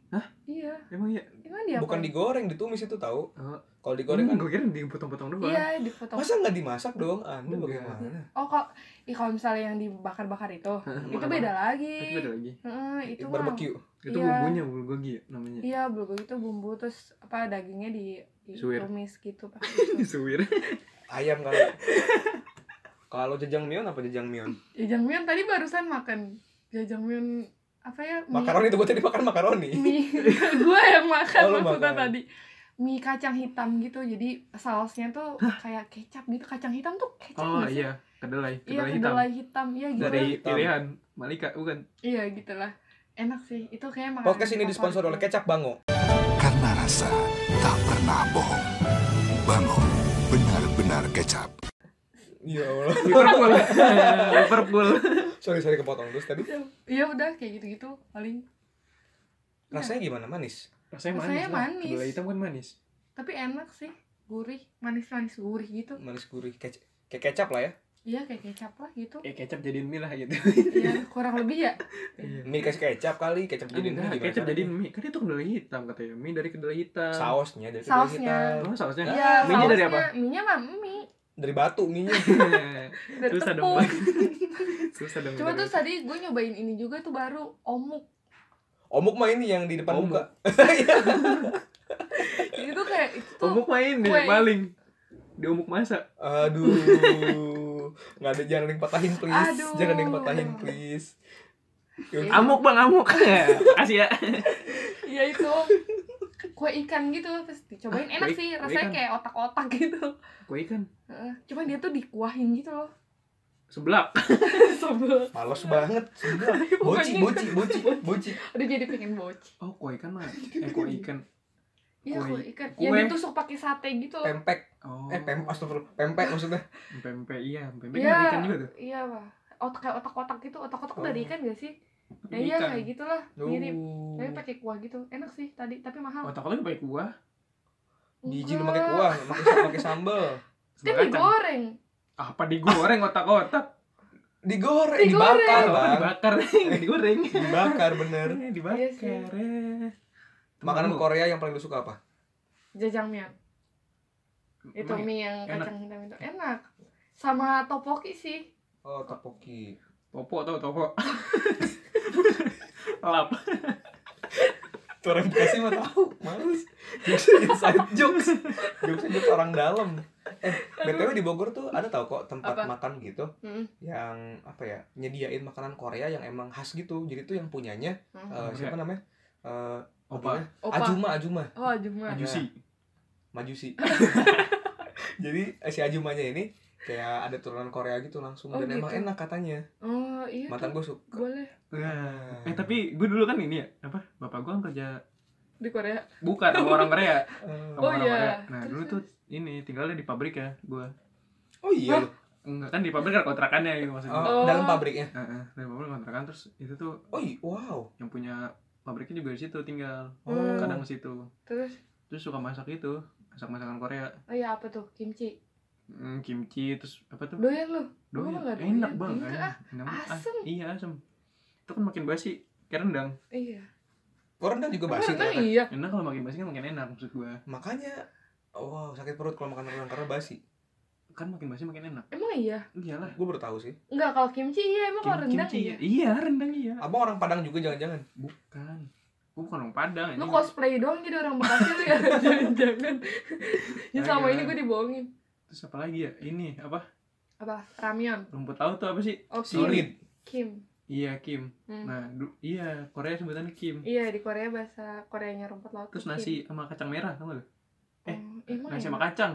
Hah? iya emang iya emang dia bukan apa? digoreng, ditumis itu tahu. oh, Kalau digoreng kan gue kira dipotong-potong doang iya dipotong masa nggak dimasak dong? Anda bagaimana? oh kok ih kalau misalnya yang dibakar-bakar itu itu beda lagi itu beda lagi Heeh, itu mah Barbecue. Itu Iya. bumbunya bulgogi ya namanya iya bulgogi itu bumbu terus apa dagingnya di Suwir. ditumis gitu itu. disuwir Ayam kali. Kalau jajangmyeon apa jajangmyeon? jajangmyeon tadi barusan makan jajangmyeon apa ya mie, Makaroni itu gue tadi makan makaroni. mie gue yang makan Oh, maksudnya makan. tadi mie kacang hitam gitu jadi sausnya tuh kayak kecap gitu kacang hitam tuh kecap oh sih? iya kedelai iya kedelai hitam kedelai hitam iya gitu dari Hitam. pilihan Malika bukan iya gitulah enak sih itu kayak makanan Podcast ini disponsori oleh kecap bango. Karena rasa tak pernah bohong. Bangun, benar-benar kecap. Ya Allah. Liverpool Liverpool sorry sorry kepotong terus tadi. iya udah kayak gitu gitu paling Rasanya gimana? Manis. rasanya manis, Rasanya manis. kedelai hitam kan manis tapi enak sih gurih manis manis gurih gitu Manis gurih. Kec kayak kecap lah ya. Iya kayak kecap lah gitu. Kayak kecap jadiin mie lah gitu. Iya kurang lebih ya. Iya Mie kasih kecap kali, kecap jadi mie kecap jadiin mie. Kan itu kedelai hitam katanya mie dari kedelai hitam. Sausnya dari kedelai Sausnya. hitam. oh sausnya? Iya mie dari apa? Mie nya mah mie. Dari batu mie dari susah dong Bang. susah dong cuma tuh tadi gue nyobain ini juga tuh baru omuk. Omuk mah ini yang di depan Omuk. muka. itu tuh kayak itu omuk main deh kue. paling. Di omuk masak. Aduh. Nggak ada jangan yang patahin please. Aduh. Jangan yang patahin please. Iya. amuk bang amuk kasih ya iya itu kue ikan gitu terus dicobain Ah, enak kue- sih rasanya kayak otak-otak gitu kue ikan Heeh. cuma dia tuh dikuahin gitu loh seblak sebel Males banget. Sebelah. Boci, boci, boci, boci. udah jadi pengen boci oh kue ikan mah eh kue ikan iya Kue- ikan kue. yang ditusuk pakai sate gitu loh Pempek. oh Eh, pem, astagfirullah. Pempek maksudnya. pempek iya pempek Iya, kan ikan juga tuh iya pak otak kayak otak-otak gitu otak-otak Oh. dari ikan gak sih ya iya kayak gitulah mirip Duh. tapi pakai kuah gitu enak sih tadi tapi mahal otak lagi pakai kuah Enggak. pakai kuah, pakai pakai sambel. kan digoreng apa digoreng otak-otak Digoreng, Digoreng. dibakar, Bang. dibakar digoreng Dibakar bener. Eh, dibakar Iya sih. Makanan lu, Korea yang paling lu suka apa? jajangmyeon itu emang mie yang enak? kacang hitam itu enak sama topoki sih Oh, tteokbokki. topo tau topo lap Tuh orang Bekasi mah tahu, males. Jokes inside jokes. Jokes jokes orang dalam. Eh, BTW di Bogor tuh ada tau kok tempat Apa? makan gitu Mm. yang apa ya, nyediain makanan Korea yang emang khas gitu. Jadi tuh yang punyanya Hmm. eh, siapa namanya? Eh, opa? Opa. Ajuma, Ajuma. oh juma juicy Majusi. Jadi si Ajumanya ini kayak ada turunan Korea gitu langsung Oh, dan emang gitu. enak katanya. oh iya Mantan gue suka. boleh Nah, eh tapi gue dulu kan ini ya apa bapak gue kan kerja di Korea bukan sama orang Korea sama Oh, orang iya. Korea nah Terus, dulu tuh ini tinggalnya di pabrik ya gue Oh iya. lu. enggak kan di pabrik kan kontrakannya gitu maksudnya Oh, Oh. dalam pabriknya. Heeh, dari pabrik kontrakan terus itu tuh Oh wow. yang punya pabriknya juga di situ tinggal. Hmm. kadang di situ. Terus? Terus suka masak itu masak masakan Korea. Oh iya apa tuh? Kimchi. Hmm, kimchi terus apa tuh? Doyan lu. Doyan. Gua nggak enak doyan. bang Enggak, banget. Ah, asem. iya asem. Itu kan makin basi kayak rendang. Iya. Oh, rendang juga basi Rendang ternyata. iya. Enak kalau makin basi kan makin enak maksud gue Makanya oh sakit perut kalau makan rendang karena basi kan makin basi makin enak. Emang iya? Iyalah. Gue baru tahu sih. Enggak kalau kimchi iya emang kalau Kim- rendang kimchi iya. Ya. iya rendang iya. Abang orang Padang juga jangan-jangan? Bukan. Gua bukan orang Padang lu cosplay doang jadi orang Bekasi lu ya? Jangan-jangan. Ya sama Agak. ini gue dibohongin. Terus apa lagi ya? Ini apa? Apa? Ramyeon. Rumput laut tuh apa sih? Oh Kim Solid. Kim. Iya Kim. Hmm. nah iya Korea sebutannya Kim. Iya di Korea bahasa Koreanya rumput laut terus nasi sama kacang merah tau gak Kim. eh, Oh, nasi ya? sama kacang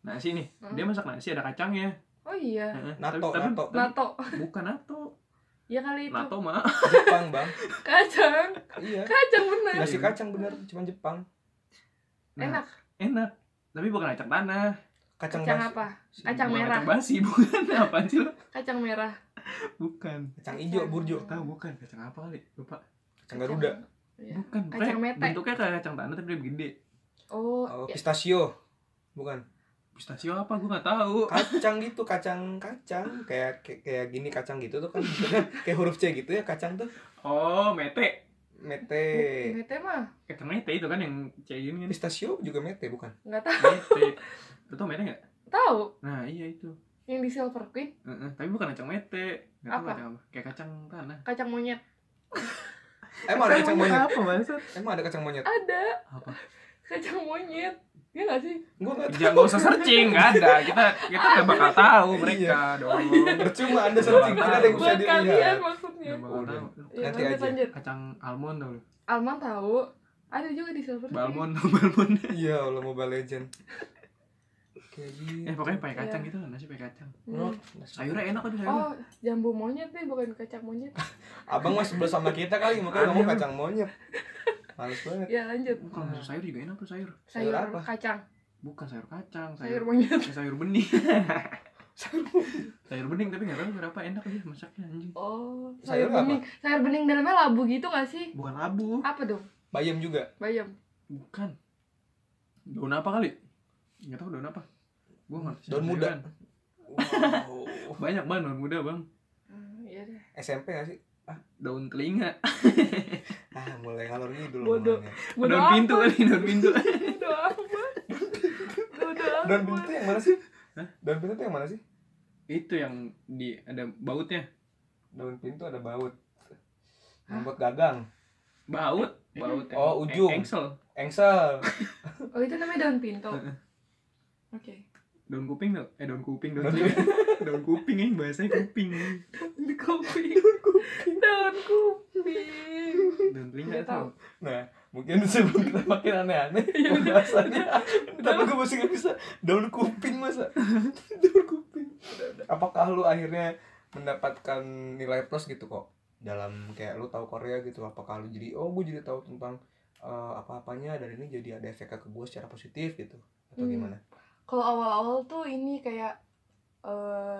nasi nih. Hmm. dia masak nasi ada kacangnya. Oh iya. Heeh. Nato, tapi, nato. tapi nato. Bukan nato. Ya kali itu. Nato mah Jepang bang. Kacang. Iya. Kacang bener. Nasi kacang bener cuma Jepang. Nah, enak. enak. Tapi bukan kacang tanah. Kacang, kacang basi apa? Kacang Bukan merah. kacang basi bukan. Apa sih kacang merah. Bukan. Kacang hijau burjo. Tahu bukan. Kacang apa kali? Lupa. Kacang Garuda. Iya. bukan Kacang mete. bentuknya kayak kacang tanah tapi lebih gede. Oh, oh, ya. pistachio. Bukan pistachio apa? Gue nggak tahu. Kacang gitu kacang kacang. Kayak kayak, kayak gini kacang gitu tuh kan. Kayak huruf C gitu ya kacang tuh. Oh mete. Mete. Mete mah. Kacang mete itu kan yang kayak gini kan? Pistachio juga mete bukan? Nggak tahu. Mete. Lu tau mete nggak? Tahu. Nah iya itu. Yang di Silver Queen. Heeh, tapi bukan kacang mete. Nggak tahu Apa? kacang apa. Kayak kacang tanah. Kacang monyet. Emang ada kacang monyet? apa maksud? Emang ada kacang monyet? Ada. Apa? Kacang monyet ya nggak sih? Gua nggak tahu. jangan nggak usah searching nggak ada. Kita kita nggak bakal tahu mereka dong. Percuma anda searching tidak ada yang bisa buat kalian dilihat maksudnya ya, Nanti aja. lanjut. Kacang almond tau lu. Alman tahu. Ada juga di Silver balmond balmond iya Allah Mobile Legend. Kayak gitu. Eh pokoknya pakai kacang Iya. gitu lah nasi pakai kacang. Oh, Hmm. sayurnya enak tapi sayurnya. Oh jambu monyet nih bukan kacang monyet. Abang masih sebelah sama kita kali makanya ngomong kacang monyet males banget. Ya lanjut. Kalau masuk sayur juga enak tuh sayur. Sayur Sayur apa? kacang. Bukan sayur kacang sayur sayur monyet. Eh, sayur bening. Sayur bening. tapi nggak tahu berapa enak dia masaknya anjing. Oh Sayur sayur, apa? bening. Sayur bening dalamnya labu gitu nggak sih? Bukan labu. Apa dong? Bayam juga. Bayam. Bukan. Daun apa kali? Nggak tahu daun apa. Gua nggak Daun muda. wow. banyak banget daun muda bang. Hmm, iya deh. SMP gak sih daun telinga. Ah mulai ngalor ngidul Bodoh. daun pintu kali daun pintu. Amat. Daun pintu yang mana sih? Hah? daun pintu yang mana sih? Itu yang di ada bautnya. Daun pintu ada baut. Yang buat gagang. Baut? Baut yang- Oh, ujung. eng- engsel. Engsel. Oh itu namanya daun pintu. Oke. Daun kuping tuh. Eh daun kuping daun Daun telinga daun kuping yang bahasanya kuping. Daun kuping. Daun kuping. daun telinga Nggak tahu. tuh nah mungkin sebelum kita makin aneh-aneh Ya pembahasannya. Tapi gue masih gak bisa. Daun kuping masa? Daun kuping. Apakah lu akhirnya mendapatkan nilai plus gitu kok? Dalam kayak lu tahu Korea gitu apakah lu jadi oh gue jadi tahu tentang eh, apa-apanya dan ini jadi ada efeknya ke gue secara positif gitu atau Hmm. gimana Kalau awal-awal tuh ini kayak eh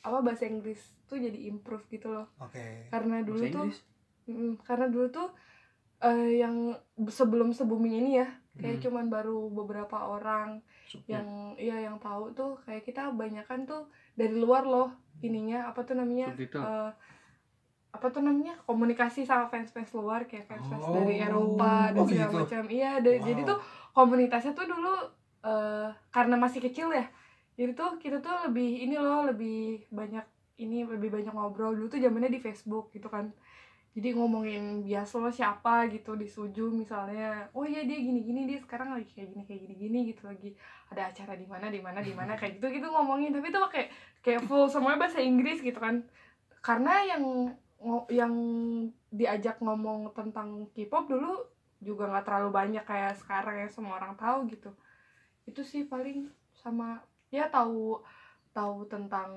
apa bahasa Inggris tuh jadi improve gitu loh. oke Karena dulu bahasa tuh Mm, karena dulu tuh eh, yang sebelum sebelum ini ya kayak Hmm. cuman baru beberapa orang yang iya yang tahu tuh kayak kita banyakan tuh dari luar loh ininya apa tuh namanya subtitle eh, apa tuh namanya komunikasi sama fans-fans luar kayak fans-fans Oh. dari Eropa dan Oh, segala gitu. macam iya da- jadi Wow. tuh komunitasnya tuh dulu eh, karena masih kecil ya jadi tuh kita tuh lebih ini loh lebih banyak ini lebih banyak ngobrol. Dulu tuh zamannya di Facebook gitu kan. Jadi ngomongin biasa loh siapa gitu di Suju misalnya oh iya dia gini gini dia sekarang lagi kayak gini kayak gini gini gitu lagi. Ada acara di mana di mana di mana kayak gitu gitu ngomongin. Tapi tuh kayak kayak full semuanya bahasa Inggris gitu kan. Karena yang yang diajak ngomong tentang K-pop dulu juga nggak terlalu banyak kayak sekarang yang semua orang tahu gitu itu sih paling sama ya tahu tahu tentang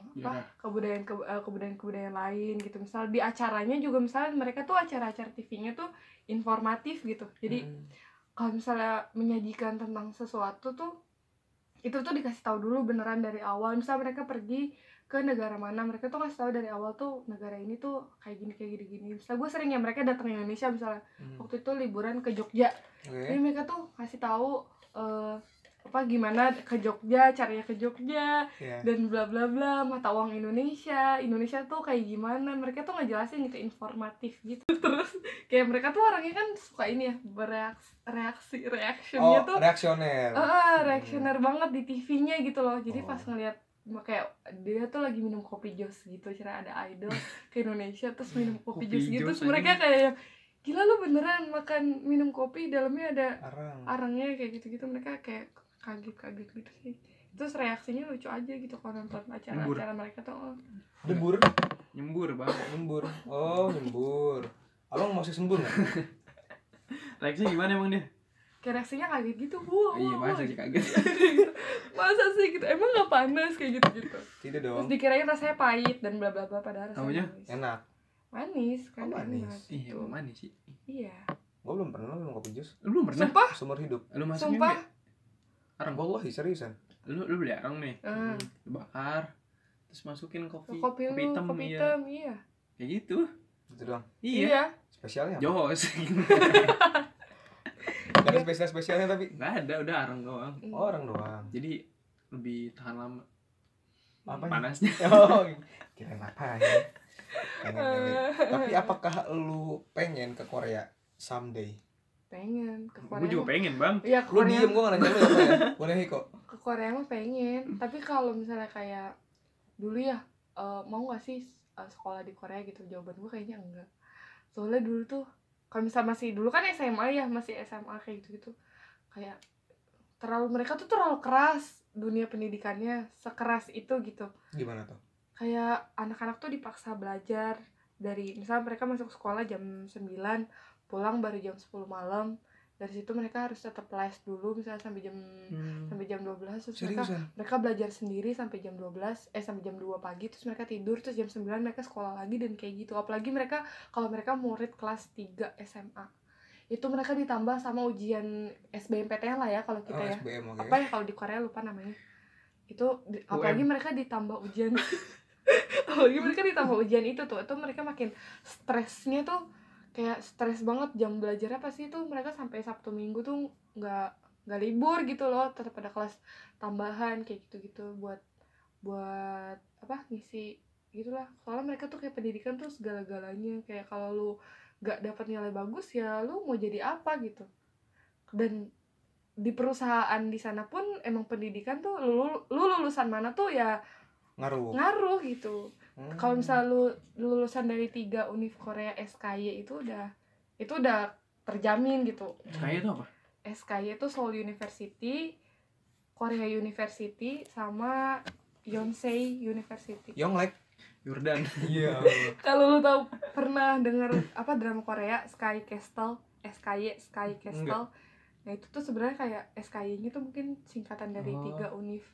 apa Sejarah. kebudayaan ke, eh, kebudayaan kebudayaan lain gitu. Misal di acaranya juga misalnya mereka tuh acara-acara TV-nya tuh informatif gitu. Jadi Hmm. kalau misalnya menyajikan tentang sesuatu tuh itu tuh dikasih tahu dulu beneran dari awal. Misal mereka pergi ke negara mana mereka tuh ngasih tahu dari awal tuh negara ini tuh kayak gini kayak gini gini misal gue sering ya mereka datang ke Indonesia misalnya. Hmm. waktu itu liburan ke Jogja. Oke. Jadi mereka tuh kasih tahu eh, apa gimana ke Jogja caranya ke Jogja ya dan bla bla bla mata uang Indonesia. Indonesia tuh kayak gimana? Mereka tuh ngejelasin gitu informatif gitu. Terus kayak mereka tuh orangnya kan suka ini ya bereaksi reaksi reactionnya oh tuh reaksioner. Ah ah, reactioner banget di TV-nya gitu loh. Jadi Oh. pas ngeliat kayak dia tuh lagi minum kopi jos gitu cara ada idol ke Indonesia terus minum kopi, Kopi jos gitu terus mereka kayak gila lu beneran makan minum kopi dalamnya ada arang. arangnya kayak gitu-gitu. Mereka kayak kaget-kaget gitu sih. Terus reaksinya lucu aja gitu kalau nonton acara-acara mereka tuh oh. debur Nyembur bang. nyembur. Oh nyembur. Abang masih sembur nggak? Reaksinya gimana emang dia? kayak reaksinya kaget gitu. Wah iya masa sih kaget. masa sih gitu? Emang nggak panas kayak gitu gitu tidak terus dong dikirain rasanya pahit dan bla bla bla padahal rasanya enak manis kan Oh, manis. enak Iya gitu. emang manis sih. iya gua belum pernah minum kopi jus Lu belum pernah? sumpah seumur hidup Lu masuk sumpah Arang. wallahi seriusan Lu lu beli arang nih. Hmm. Lu bakar. Terus masukin kopi, kopi, lu hitam, kopi iya. hitam iya Kayak gitu. itu doang Iya. spesialnya apa? Jos. Gak ada spesial spesialnya tapi Nggak ada, udah arang doang. oh, orang doang Jadi lebih tahan lama. apa Panasnya. oh kira apa ya pengen pengen. tapi apakah lu pengen ke Korea someday? Pengen ke Korea Gue juga pengen bang. iya ke lu Korea diem gua gak nanya lu apa ya? boleh kok ke Korea mah pengen. Tapi kalau misalnya kayak dulu ya eh, mau gak sih eh, sekolah di Korea gitu? Jawaban gue kayaknya enggak. Soalnya dulu tuh kalau misalnya masih dulu kan SMA ya masih SMA kayak gitu gitu kayak terlalu mereka tuh terlalu keras dunia pendidikannya sekeras itu gitu. Gimana tuh kayak anak-anak tuh dipaksa belajar dari misalnya mereka masuk sekolah jam 9 pulang baru jam 10 malam dari situ mereka harus tetap les dulu misalnya sampai jam sampai jam 12 terus mereka seriusan? mereka belajar sendiri sampai jam 12 eh sampai jam 2 pagi terus mereka tidur terus jam 9 mereka sekolah lagi dan kayak gitu. Apalagi mereka kalau mereka murid kelas 3 SMA itu mereka ditambah sama ujian SBMPTN lah ya kalau kita oh, ya. SBM oke. Apa ya kalau di Korea lupa namanya. Itu di- apalagi mereka ditambah ujian apalagi mereka ditambah ujian itu tuh itu mereka makin stresnya tuh kayak stres banget jam belajarnya pasti tuh mereka sampai Sabtu Minggu tuh nggak nggak libur gitu loh tetap ada kelas tambahan kayak gitu gitu buat buat apa ngisi gitulah. Soalnya mereka tuh kayak pendidikan tuh segala-galanya kayak kalau lu nggak dapat nilai bagus ya lu mau jadi apa gitu. Dan di perusahaan di sana pun emang pendidikan tuh lu, lu lulusan mana tuh ya ngaruh. Ngaruh gitu. Hmm. kalau misalnya lu lulusan dari tiga univ Korea SKY itu udah itu udah terjamin gitu. Kayak itu apa? SKY itu Seoul University Korea University sama Yonsei University. Yonglek. Jordan. iya. Kalau lu tahu pernah denger apa drama Korea? Sky Castle SKY Sky Castle. Nah itu tuh sebenarnya kayak SKY-nya tuh mungkin singkatan dari Oh. tiga univ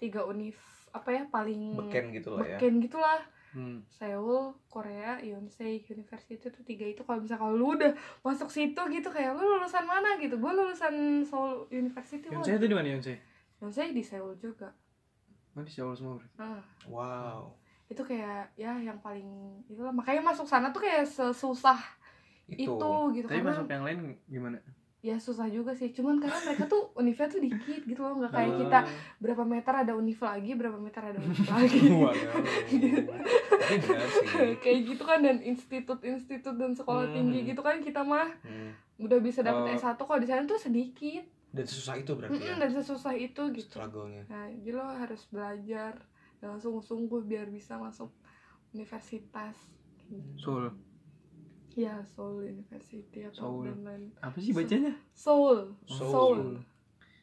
tiga univ apa ya paling beken gitu lah ya beken gitulah Hmm. Seoul, Korea, Yonsei University itu tiga itu kalau bisa kalau lu udah masuk situ gitu kayak lu lulusan mana gitu gue lulusan Seoul University. Yonsei itu di mana Yonsei? Yonsei di Seoul juga Oh di Seoul semua berarti. nah wow itu kayak ya yang paling itulah makanya masuk sana tuh kayak sesusah itu, itu, gitu Tapi karena masuk yang lain gimana? Ya susah juga sih. Cuman karena mereka tuh univnya tuh dikit gitu loh. Nggak kayak kita berapa meter ada univ lagi berapa meter ada univ lagi. Kayak gitu kan dan institut-institut dan sekolah Hmm. tinggi gitu kan kita mah Hmm. udah bisa dapet Oh. S1 kalau di sana tuh sedikit. Dan sesusah itu berarti Mm-mm, ya? dan sesusah itu gitu. Struggle-nya. Nah jadi lo harus belajar dengan sungguh-sungguh biar bisa masuk universitas. Seoul. Ya Seoul University atau Seoul. dan lain Apa sih bacanya? Seoul Seoul. Seoul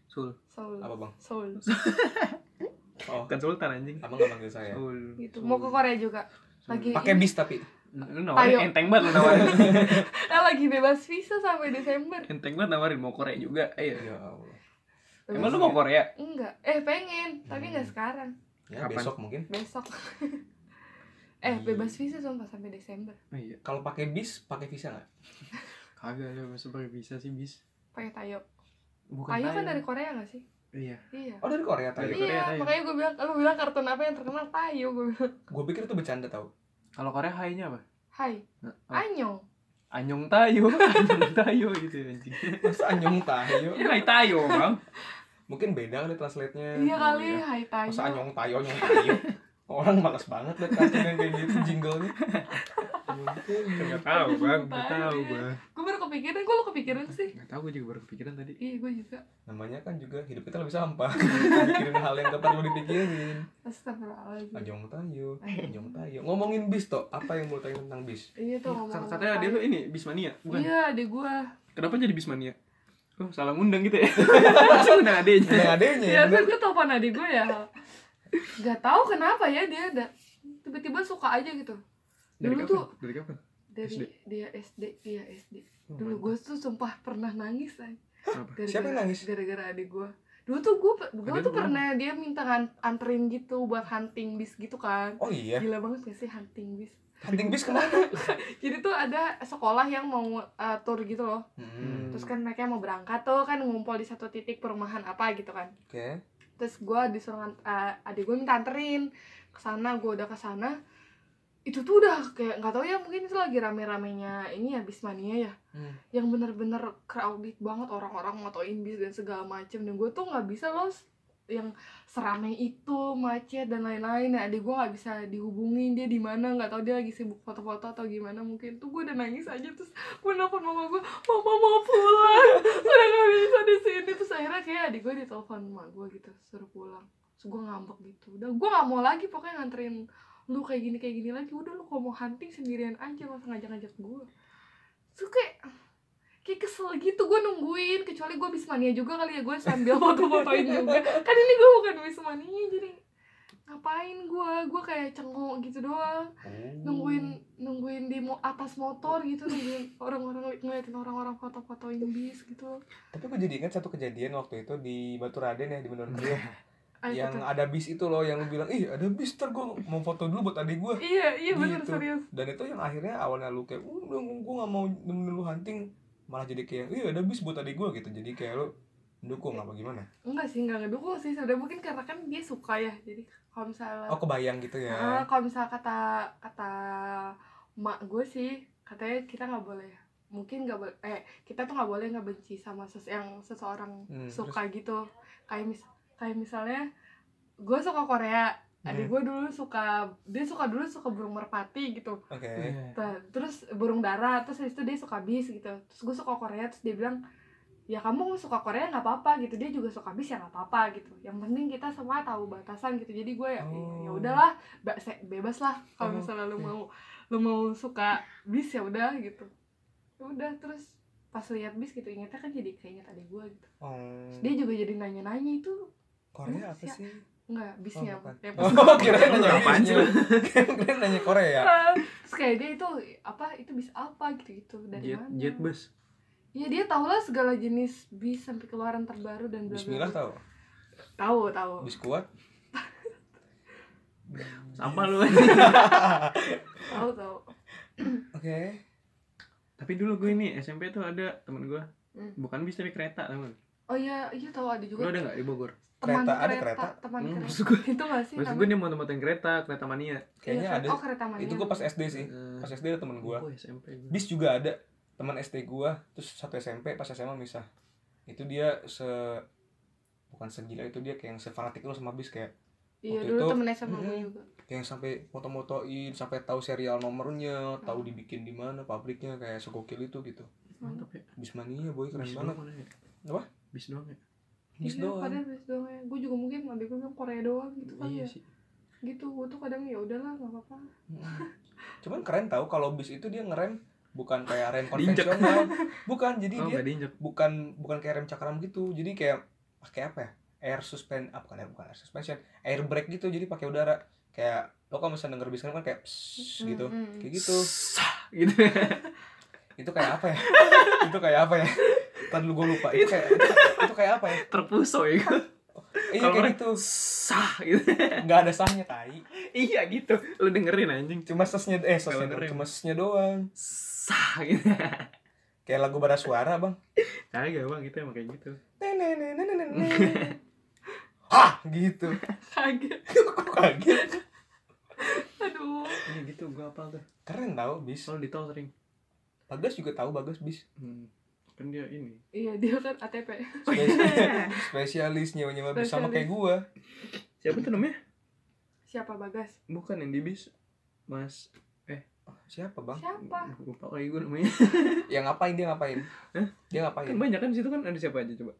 Seoul. Seoul apa bang Seoul oh Bukan Sultan anjing. abang nggak manggil saya Seoul. gitu mau ke Korea juga lagi pakai bis tapi Lu nawarin Ayo. enteng banget lu nawarin. lagi bebas visa sampai Desember enteng banget nawarin mau Korea juga. Ayo. ya Allah Emang lu mau Korea? enggak eh pengen tapi nggak Hmm. sekarang ya Kapan? besok mungkin besok eh bebas visa sumpah sampai Desember Oh, iya. kalau pakai bis pakai visa nggak Kagak ada masa pakai bisa sih bis. pakai tayo Bukan tayo kan Thailand. dari Korea nggak sih Iya. iya oh dari Korea Dari tadi Korea, iya Tayo. makanya gue bilang lu bilang kartun apa yang terkenal tayo gue bilang gue pikir itu bercanda tau Kalau Korea hai-nya apa? hai Oh. anyong Anyong tayo, anyong tayo gitu ya anjing. masa anyong tayo Ya hai tayo, Bang. mungkin beda kali translate-nya iya kali iya. hai tayo masa anyong tayo nyong tayo orang males banget liat kartun yang kayak gitu jinglenya. Nggak tahu bang. Nggak tahu bang. Gue baru kepikiran gue lo kepikiran sih. Nggak tahu gue juga baru kepikiran tadi. Iya gue juga. Namanya kan juga hidup kita lebih sampah. Mikirin hal yang gak perlu dipikirin. Astagfirullahaladzim. Anjong tayo, anjong tayo. Ngomongin bis toh, apa yang mau tanya tentang bis? iya tuh ngomong katanya dia tuh ini bismania bukan? Iya adek gue kenapa jadi bismania? Oh salah ngundang gitu ya? Langsung undang adenya ya, ya kan gue telepon adik gue ya Gak tahu kenapa ya dia ada tiba-tiba suka aja gitu. Dari Dulu kapan? tuh- dari kapan? dari SD? dia SD iya SD Oh, dulu gue tuh sumpah pernah nangis. Kenapa? Gara-gara- Siapa yang nangis? gara-gara adik gue dulu tuh gue gue tuh pernah dia minta kan anterin gitu buat hunting bis gitu kan. Oh iya, gila banget gak sih hunting bis? Hunting bis ke mana? jadi tuh ada sekolah yang mau uh, tour gitu loh. Hmm, terus kan mereka mau berangkat tuh kan ngumpul di satu titik perumahan apa gitu kan. Oke. Terus gue disuruh uh, adik gue minta anterin ke sana gue udah ke sana. Itu tuh udah kayak nggak tahu ya mungkin itu lagi rame-ramenya ini ya bismania ya. Hmm. yang bener-bener crowded banget orang-orang motoin bis dan segala macem. Dan gue tuh nggak bisa loh yang seramai itu macet dan lain-lain. Ya adik gue nggak bisa dihubungin dia di mana nggak tahu dia lagi sibuk foto-foto atau gimana mungkin. Tuh gue udah nangis aja terus gue nelfon mama gue mama mau pulang. Udah nggak bisa di sini. Terus akhirnya kayak adik gue ditelepon mama gue gitu suruh pulang. Terus gue ngambek gitu. Udah gue nggak mau lagi pokoknya nganterin lu kayak gini kayak gini lagi. Udah lu kalau mau hunting sendirian aja masa ngajak-ngajak gue terus kayak kayak kesel gitu gue nungguin. Kecuali gue bismania juga kali ya gue sambil foto-fotoin juga. Kan ini gue bukan bismania jadi ngapain gue gue kayak cengok gitu doang. Oh. nungguin nungguin di mo atas motor gitu nungguin orang-orang ngeliatin orang-orang foto-fotoin bis gitu. Tapi gue jadi ingat satu kejadian waktu itu di Batu Raden ya di Menur Kriyo Ah, yang tuh. ada bis itu loh yang lu bilang ih ada bis ntar gue mau foto dulu buat adik gue iya iya bener Gitu. serius. Dan itu yang akhirnya awalnya lu kayak udah gue gak mau nemenin lu hunting malah jadi kayak ih ada bis buat adik gue gitu. Jadi kayak lu mendukung apa gimana? Enggak sih enggak ngedukung sih sebenarnya mungkin karena kan dia suka ya. Jadi kalau misalnya oh kebayang gitu ya? Ah, kalau misalnya kata kata mak gue sih katanya kita nggak boleh mungkin nggak boleh eh kita tuh nggak boleh nggak benci sama ses yang seseorang Hmm, suka gitu. Kayak mis kayak misalnya gue suka Korea adik gue dulu suka dia suka dulu suka burung merpati gitu. Oke. Iya. Terus burung dara terus habis itu dia suka bis gitu. Terus gue suka Korea terus dia bilang ya kamu suka Korea nggak apa-apa gitu dia juga suka bis ya nggak apa-apa gitu. Yang penting kita semua tahu batasan gitu. Jadi gue ya Oh. ya udahlah ba- se- bebas lah kalau Oh, misalnya lu mau lu mau suka bis ya udah gitu. Ya udah terus pas lihat bis gitu ingetnya kan jadi keinget adik gue gitu. Oh. Terus dia juga jadi nanya-nanya itu Korea apa Iya. sih enggak bisnya bukan. ya, oh kira nanya Apaan sih? Bisnya kira nanya Korea. Terus kayak dia itu apa itu bis apa gitu gitu dari jet mana? jet bus. Iya dia tahu lah segala jenis bis sampai keluaran terbaru dan bla bla Bismillah tahu Tahu tahu. bis kuat? Sampah lu. Tahu tahu. oke. Tapi dulu gue ini SMP tuh ada temen gue Hmm. bukan bis tapi kereta tau gak? Oh iya iya tahu ada lu juga. ada nggak di Bogor teman Kereta, kereta, ada kereta? teman Hmm, kereta. maksud gue Itu nggak sih? maksud gue dia mau tempatin kereta kereta mania kayaknya Iya, ada Oh kereta mania. itu gue pas SD sih Eh, pas SD ada temen gue oh, SMP gue. bis juga ada teman SD gue terus satu SMP pas SMA misah itu dia se bukan segila itu dia kayak yang sefanatik lu sama bis kayak Iya waktu dulu itu- temen SMA gue Mm-mm. juga. kayak yang sampai foto-fotoin sampai tahu serial nomornya tahu dibikin di mana pabriknya kayak segokil itu gitu mantap ya Bismania boy keren bis banget ya Apa? bis doang ya bis iya, doang. Kadang bis doang ya. Gue juga mungkin adik gue bilang Korea doang gitu kan iya ya. sih. Gitu gue tuh kadang ya udahlah nggak apa-apa. Cuman keren tahu kalau bis itu dia ngerem bukan kayak rem konvensional. Bukan jadi oh dia gak diinjek. bukan bukan kayak rem cakram gitu. Jadi kayak pakai apa ya? Air suspen ah bukan air bukan air suspension. Air brake gitu jadi pakai udara. Kayak lo kalau misalnya denger bis kan kayak pss, gitu. Mm, kayak gitu. Gitu. Itu kayak apa ya? Itu kayak apa ya Tadi dulu gue lupa. Itu kayak itu, itu kayak apa ya? Terpusau ya. Iya Kalau kayak gitu. sah gitu. Nggak ada sahnya tai. Iya gitu. Lu dengerin anjing. Cuma sesnya eh sesnya Kalau cuma sesnya doang. Sah gitu. Kayak lagu bara suara bang. Kagak bang. Itu emang kayak gitu. Hah gitu. Kaget. Kok kaget? Aduh. iya gitu. Gua apal tuh. Keren tau bis. Soal di tol sering. Bagas juga tahu Bagas bis. Hmm. Kan dia ini. Iya dia kan ATP Spes- spesialis nyewa-nyewa bis sama kayak gua. Siapa tuh namanya? Siapa bagas? Bukan yang di bis. Mas siapa bang? Siapa? Lupa kayak gue namanya. Yang ngapain dia ngapain? Hah? dia ngapain? Kan banyak kan di situ kan. Ada siapa aja coba?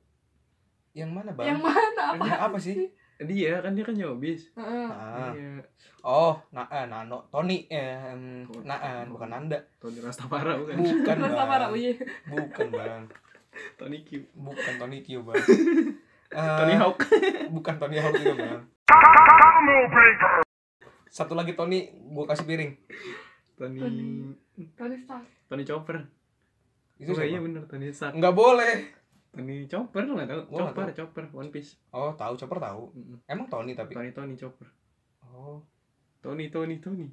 Yang mana bang? Yang mana? Apa Yang apa sih dia kan dia kan nyawa bis Heeh. ah. iya. Oh nah eh, nano Tony eh em, naan bukan Nanda. Tony Rastafara bukan. Bukan marah bang. Uye bukan bang. Tony Q. Bukan Tony Q bang. Eh, Tony Hawk. bukan Tony Hawk juga bang. Satu lagi Tony. Gua kasih piring. Tony Tony. Tony Stark. Tony Chopper. Itu oh iya siapa? bener Tony Stark. Nggak boleh Tony Chopper nggak tahu? Gua nggak Chopper Chopper One Piece. Oh tahu chopper tahu. Mm-mm. emang Tony tapi? Tony Tony Chopper. Oh. Tony Tony Tony.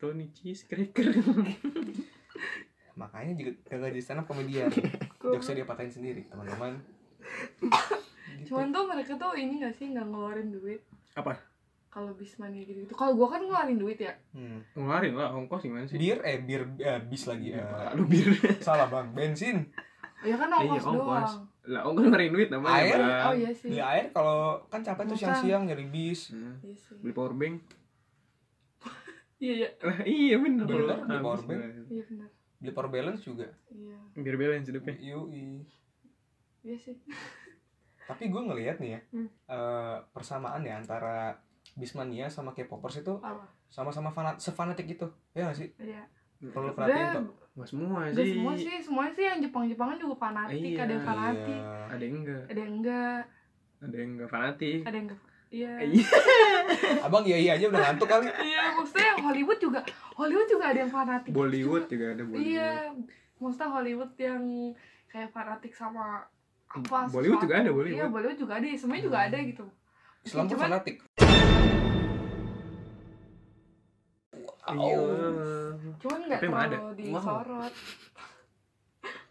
Tony Cheese Cracker makanya juga gagal jadi stand up komedian jokesnya dia patahin sendiri teman-teman. Gitu. cuman tuh mereka tuh ini gak sih nggak ngeluarin duit? Apa? Kalau bismania gitu gitu kalau gua kan ngeluarin duit ya. Hmm. ngeluarin lah ongkos gimana sih? Bir? Eh bir eh, bis lagi ya Aduh bir. Salah bang. Bensin. Ya kan Iya, ongkos ongkos. doang lah ongkos ngeluarin duit namanya Air? Bang. oh iya sih. Beli air kalau kan capek tuh siang-siang nyari bis. Hmm. iya sih. Beli power bank. Iya iya. Lah iya bener. Bener, beli power bank. iya benar beli power balance juga? Iya. Biar balance hidupnya. Yui iya sih. Tapi gue ngelihat nih ya Hmm. eh, persamaan ya antara Bismania sama K-popers itu sama-sama fanat sefanatik itu ya gak sih? Iya. Perlu perhatiin tuh Nggak semua Gak sih semua sih, semuanya sih yang Jepang-Jepangan juga fanatik, Iya. ada yang fanatik, Iya. ada yang enggak ada yang enggak, ada yang enggak fanatik ada yang enggak. Iya. iya abang iya iya aja udah ngantuk kali Iya, maksudnya Hollywood juga, Hollywood juga ada yang fanatik. Bollywood juga ada Bollywood Iya, maksudnya Hollywood yang kayak fanatik sama apa? Bollywood juga ada, Bollywood. Iya, Bollywood juga ada, semuanya juga ada gitu. Islam Cuman- fanatik iya Cuman nggak terlalu ada. disorot.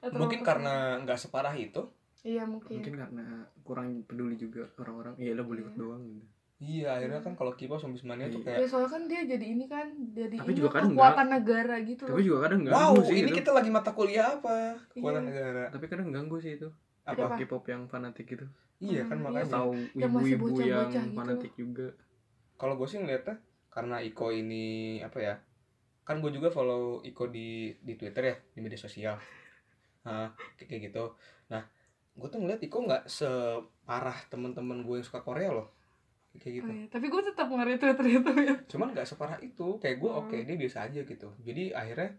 Mungkin karena nggak separah itu Iya mungkin. mungkin karena kurang peduli juga orang-orang iya lah Bollywood Iya. doang gitu iya akhirnya kan kalau K-pop sama Bismania tuh Iya. Ya kayak soalnya kan dia jadi ini kan, jadi Tapi ini juga kadang kekuatan negara gitu tapi juga kadang wow ganggu sih ini itu. kita lagi mata kuliah apa kekuatan Iya. negara tapi kadang ganggu sih itu apa? K-pop yang fanatik gitu iya kan Hmm, makanya iya. tahu Yang ibu-ibu yang bocah-bocah gitu. fanatik juga kalau gue sih ngeliatnya karena Iko ini apa ya kan gue juga follow Iko di di Twitter ya di media sosial nah, kayak gitu nah gue tuh ngeliat Iko nggak separah temen-temen gue yang suka Korea loh kayak gitu Oh, iya. Tapi gue tetap nge-retweet retweet. cuman nggak separah itu kayak gue Hmm. oke dia biasa aja gitu jadi akhirnya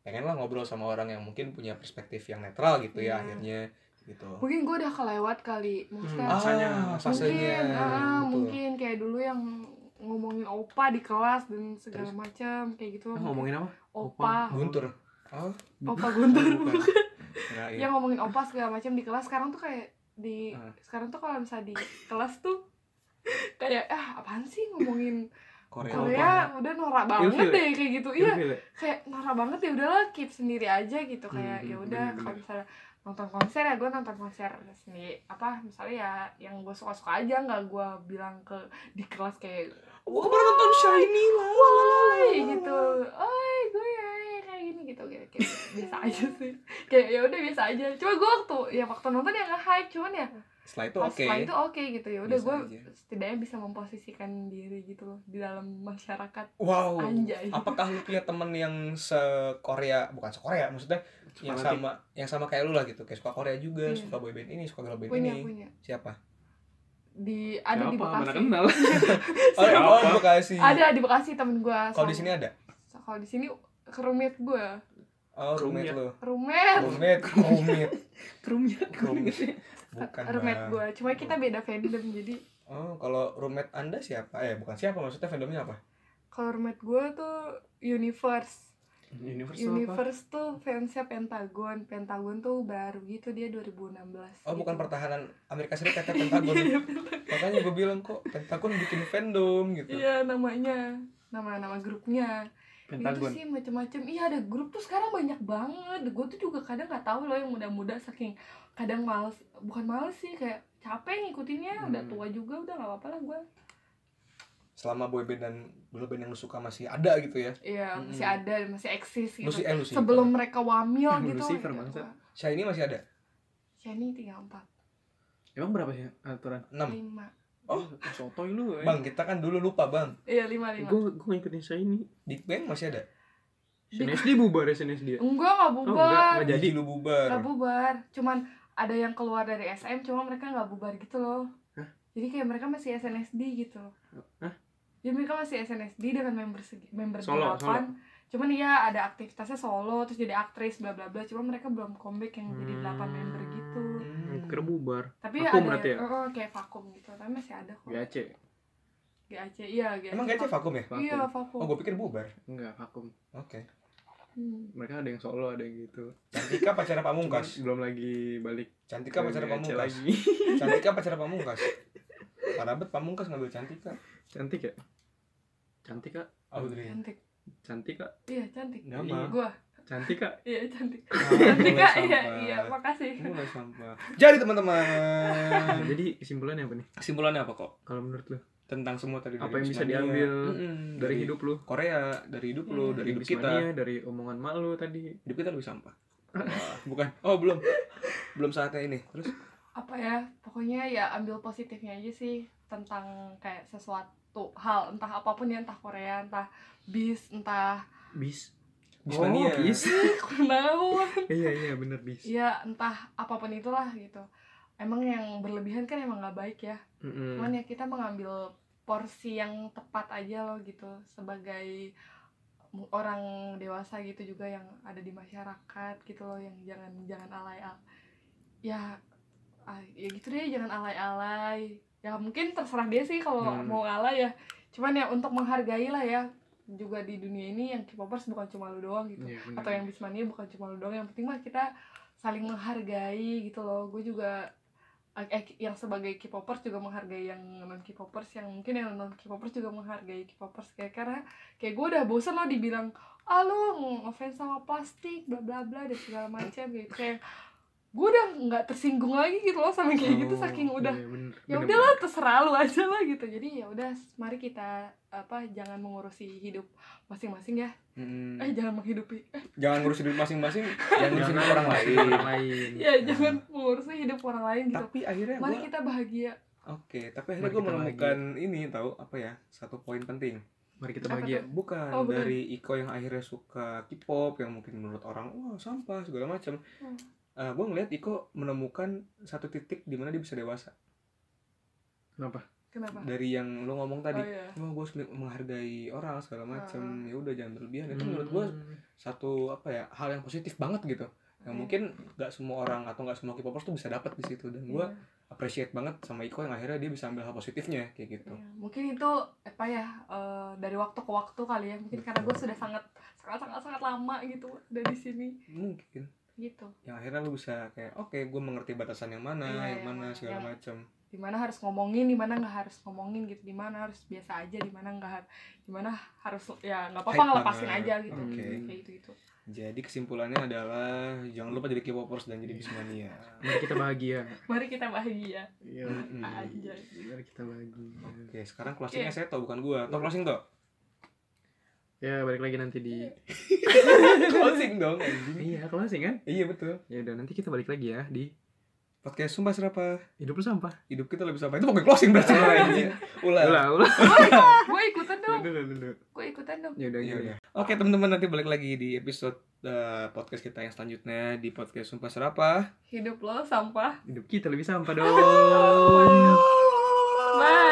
pengen lah ngobrol sama orang yang mungkin punya perspektif yang netral gitu ya Iya. akhirnya gitu Mungkin gue udah kelewat kali. Maksudnya Hmm, ah, mungkin, ah, mungkin kayak dulu yang ngomongin opa di kelas dan segala macam kayak gitu. Ah, ngomongin apa? Opa, Guntur. Oh opa Guntur. yang ngomongin opa segala macam di kelas sekarang tuh kayak di Ah. sekarang tuh kalau misalnya di kelas tuh kayak ah apaan sih ngomongin Korea Korea? udah norak banget Ilfil ya? deh kayak gitu. Iya. Ilfil ya? kayak norak banget ya udahlah keep sendiri aja gitu. Kayak Hmm, ya udah kalau misalnya nonton konser ya gue nonton konser sendiri. Apa misalnya ya yang gue suka suka aja nggak gue bilang ke di kelas kayak Gue kemarin nonton Shiny lah. woi gitu. Oi gue ya kayak gini gitu. Kayak, kayak biasa aja sih. Kayak ya udah biasa aja. Cuma gue waktu ya waktu nonton ya nge hype cuman ya setelah itu oke. setelah itu oke gitu. Ya udah gue setidaknya bisa memposisikan diri gitu loh di dalam masyarakat wow. anjay. Apakah lu punya temen yang se Korea bukan se Korea maksudnya yang Fanatik. sama yang sama kayak lu lah gitu. Kayak suka Korea juga Iya. suka boyband ini suka girl band punya ini. punya. Siapa? Di ada di Siapa? Mana Bekasi kenal? Oh, Siapa? oh Bekasi. Ada di Bekasi temen gue kalau di sini ada? Kalau di sini roommate gue oh Roommate. lu. Roommate. Roommate kerumnya Roommate. Bukan roommate gue cuma kita beda fandom jadi. Oh kalau roommate anda siapa? Eh bukan siapa maksudnya fandomnya apa? Kalau roommate gue tuh Universe. Universe tuh apa? Universe tuh fansnya Pentagon. Pentagon tuh baru gitu dia 2016 oh bukan gitu. pertahanan Amerika Serikat ya Pentagon. Iya, makanya gue bilang kok Pentagon bikin fandom gitu. Iya namanya. Nama nama grupnya Pentagon itu sih macam-macam. Iya ada grup tuh sekarang banyak banget. Gue tuh juga kadang nggak tahu loh yang muda-muda saking kadang males bukan males sih kayak capek ngikutinnya. Udah Hmm. tua juga udah nggak apa-apa lah gue selama boyband dan girl band yang lu suka masih ada gitu ya? Iya Mm-mm. masih ada masih eksis gitu. Lucy eh Lucy. Sebelum mereka wamil gitu. Lucifer, ya, bangsa. gua- Shiny masih ada? Kenny tiga empat. Emang berapa sih aturan? 6 lima Oh. sotoy lu. Bang, kita kan dulu lupa, Bang. iya lima lima Gue gue ngikutin saya ini. Di bank masih ada. SNSD bubar ya SNSD. enggak nggak Oh, enggak, bubar enggak jadi. Lu bubar. nggak bubar cuman ada yang keluar dari SM cuma mereka nggak bubar gitu loh Hah? jadi kayak mereka masih SNSD gitu Hah? jadi mereka masih SNSD dengan member segi, member Solo, delapan cuman iya ada aktivitasnya solo terus jadi aktris bla bla bla cuma mereka belum comeback yang jadi delapan member gitu Hmm. Kira bubar. tapi Vakum ada berarti ya? oh, oh, kayak vakum gitu tapi masih ada kok GAC. GAC iya GAC Emang gak vakum ya? Vakum. iya vakum Oh, gue pikir bubar. Enggak, vakum. Oke. Hmm. Mereka ada yang solo, ada yang gitu. Cantika pacara pamungkas. Belum lagi balik. Cantika ke pacara GAC pamungkas. lagi. Cantika pacara pamungkas. Parah bet pamungkas ngambil Cantika. Cantik ya? Cantik kak? Audrey. cantik Cantik kak? iya cantik Nama. gua Cantik kak? iya cantik Ah, cantik kak iya iya makasih Mulai sampah. Jadi teman-teman. Jadi kesimpulannya apa nih? Kesimpulannya apa kok? Kalau menurut lu? Tentang semua tadi Apa yang bisa diambil Dari hidup lu? Korea, dari hidup lu, Hmm. dari hidup kita. Dari omongan mak lu tadi. Hidup kita lebih sampah. Wah, bukan. Oh, belum. Belum saatnya ini. Terus apa ya pokoknya ya ambil positifnya aja sih tentang kayak sesuatu hal entah apa pun ya entah Korea entah bis entah Bis. Bismania. Oh, bis. iya, iya bener bis. ya entah apa pun itulah gitu emang yang berlebihan kan emang nggak baik ya Mm-mm. cuman ya kita mengambil porsi yang tepat aja loh gitu sebagai orang dewasa gitu juga yang ada di masyarakat gitu loh yang jangan jangan alay al ya ah, ya gitu deh jangan alay-alay ya mungkin terserah dia sih kalau Hmm. mau alay ya cuman ya untuk menghargai lah ya juga di dunia ini yang K-popers bukan cuma lu doang gitu. Iya, bener. atau yang Bismania bukan cuma lu doang yang penting mah kita saling menghargai gitu loh. Gue juga eh yang sebagai K-popers juga menghargai yang non K-popers yang mungkin yang non K-popers juga menghargai K-popers. Kayak karena kayak gue udah bosen loh dibilang ah lu ngefans sama plastik bla bla bla dan segala macam gitu. Kayak gue udah nggak tersinggung lagi gitu loh sama kayak gitu Oh, saking udah iya, bener, ya udahlah terserah lu aja lah gitu jadi ya udah mari kita apa jangan mengurusi hidup masing-masing ya mm, eh jangan menghidupi eh, jangan ngurus hidup masing-masing, jangan hidup orang ngurusin lain. orang lain. ya jangan mengurusi hidup orang lain gitu Tapi akhirnya mari gua kita bahagia Oke, tapi akhirnya gue menemukan ini tahu apa ya? Satu poin penting. Mari kita bahagia. Bukan Oh, bukan. dari Iko yang akhirnya suka K-pop yang mungkin menurut orang wah sampah segala macam. Hmm. Gue ngeliat Iko menemukan satu titik di mana dia bisa dewasa. Kenapa? kenapa Dari yang lo ngomong tadi, oh iya oh, gue harus menghargai orang segala macam. Ah. Ya udah jangan berlebihan. Itu menurut gue Hmm. satu apa ya hal yang positif banget gitu. Yang Iya. mungkin gak semua orang atau gak semua K-popers tuh bisa dapat di situ dan gue Iya, appreciate banget sama Iko yang akhirnya dia bisa ambil hal positifnya kayak gitu. iya. mungkin itu apa ya eh, dari waktu ke waktu kali ya mungkin karena gue sudah sangat sangat sangat sangat lama gitu dari sini Mungkin. Gitu. Yang akhirnya lu bisa kayak oke gue mengerti batasan yang mana Iya, yang mana mana, segala yang- macam di mana harus ngomongin di mana nggak harus ngomongin gitu di mana harus biasa aja di mana nggak har- di mana harus ya nggak apa-apa ngelepasin aja gitu. Oke. kayak gitu gitu jadi kesimpulannya adalah jangan lupa jadi K-popers dan jadi Bismania Mari kita bahagia. mari kita bahagia. Iya. Aja. Mari kita bahagia. oke sekarang closingnya saya tau bukan gue tau closing tuh Ya balik lagi nanti di closing dong anjing. Iya closing kan? iya betul. Ya udah nanti kita balik lagi ya di podcast sumpah serapa. Hidup lu sampah. hidup kita lebih sampai itu pokoknya closing berarti anjing. Ulah. Ulah ulah. gue ikutan dong. Gue ikutan dong. Ya udah Iya, ya udah. Oke teman-teman nanti balik lagi di episode eh, podcast kita yang selanjutnya di podcast Sumpah Serapa. hidup lo sampah. Hidup kita lebih sampah dong. bye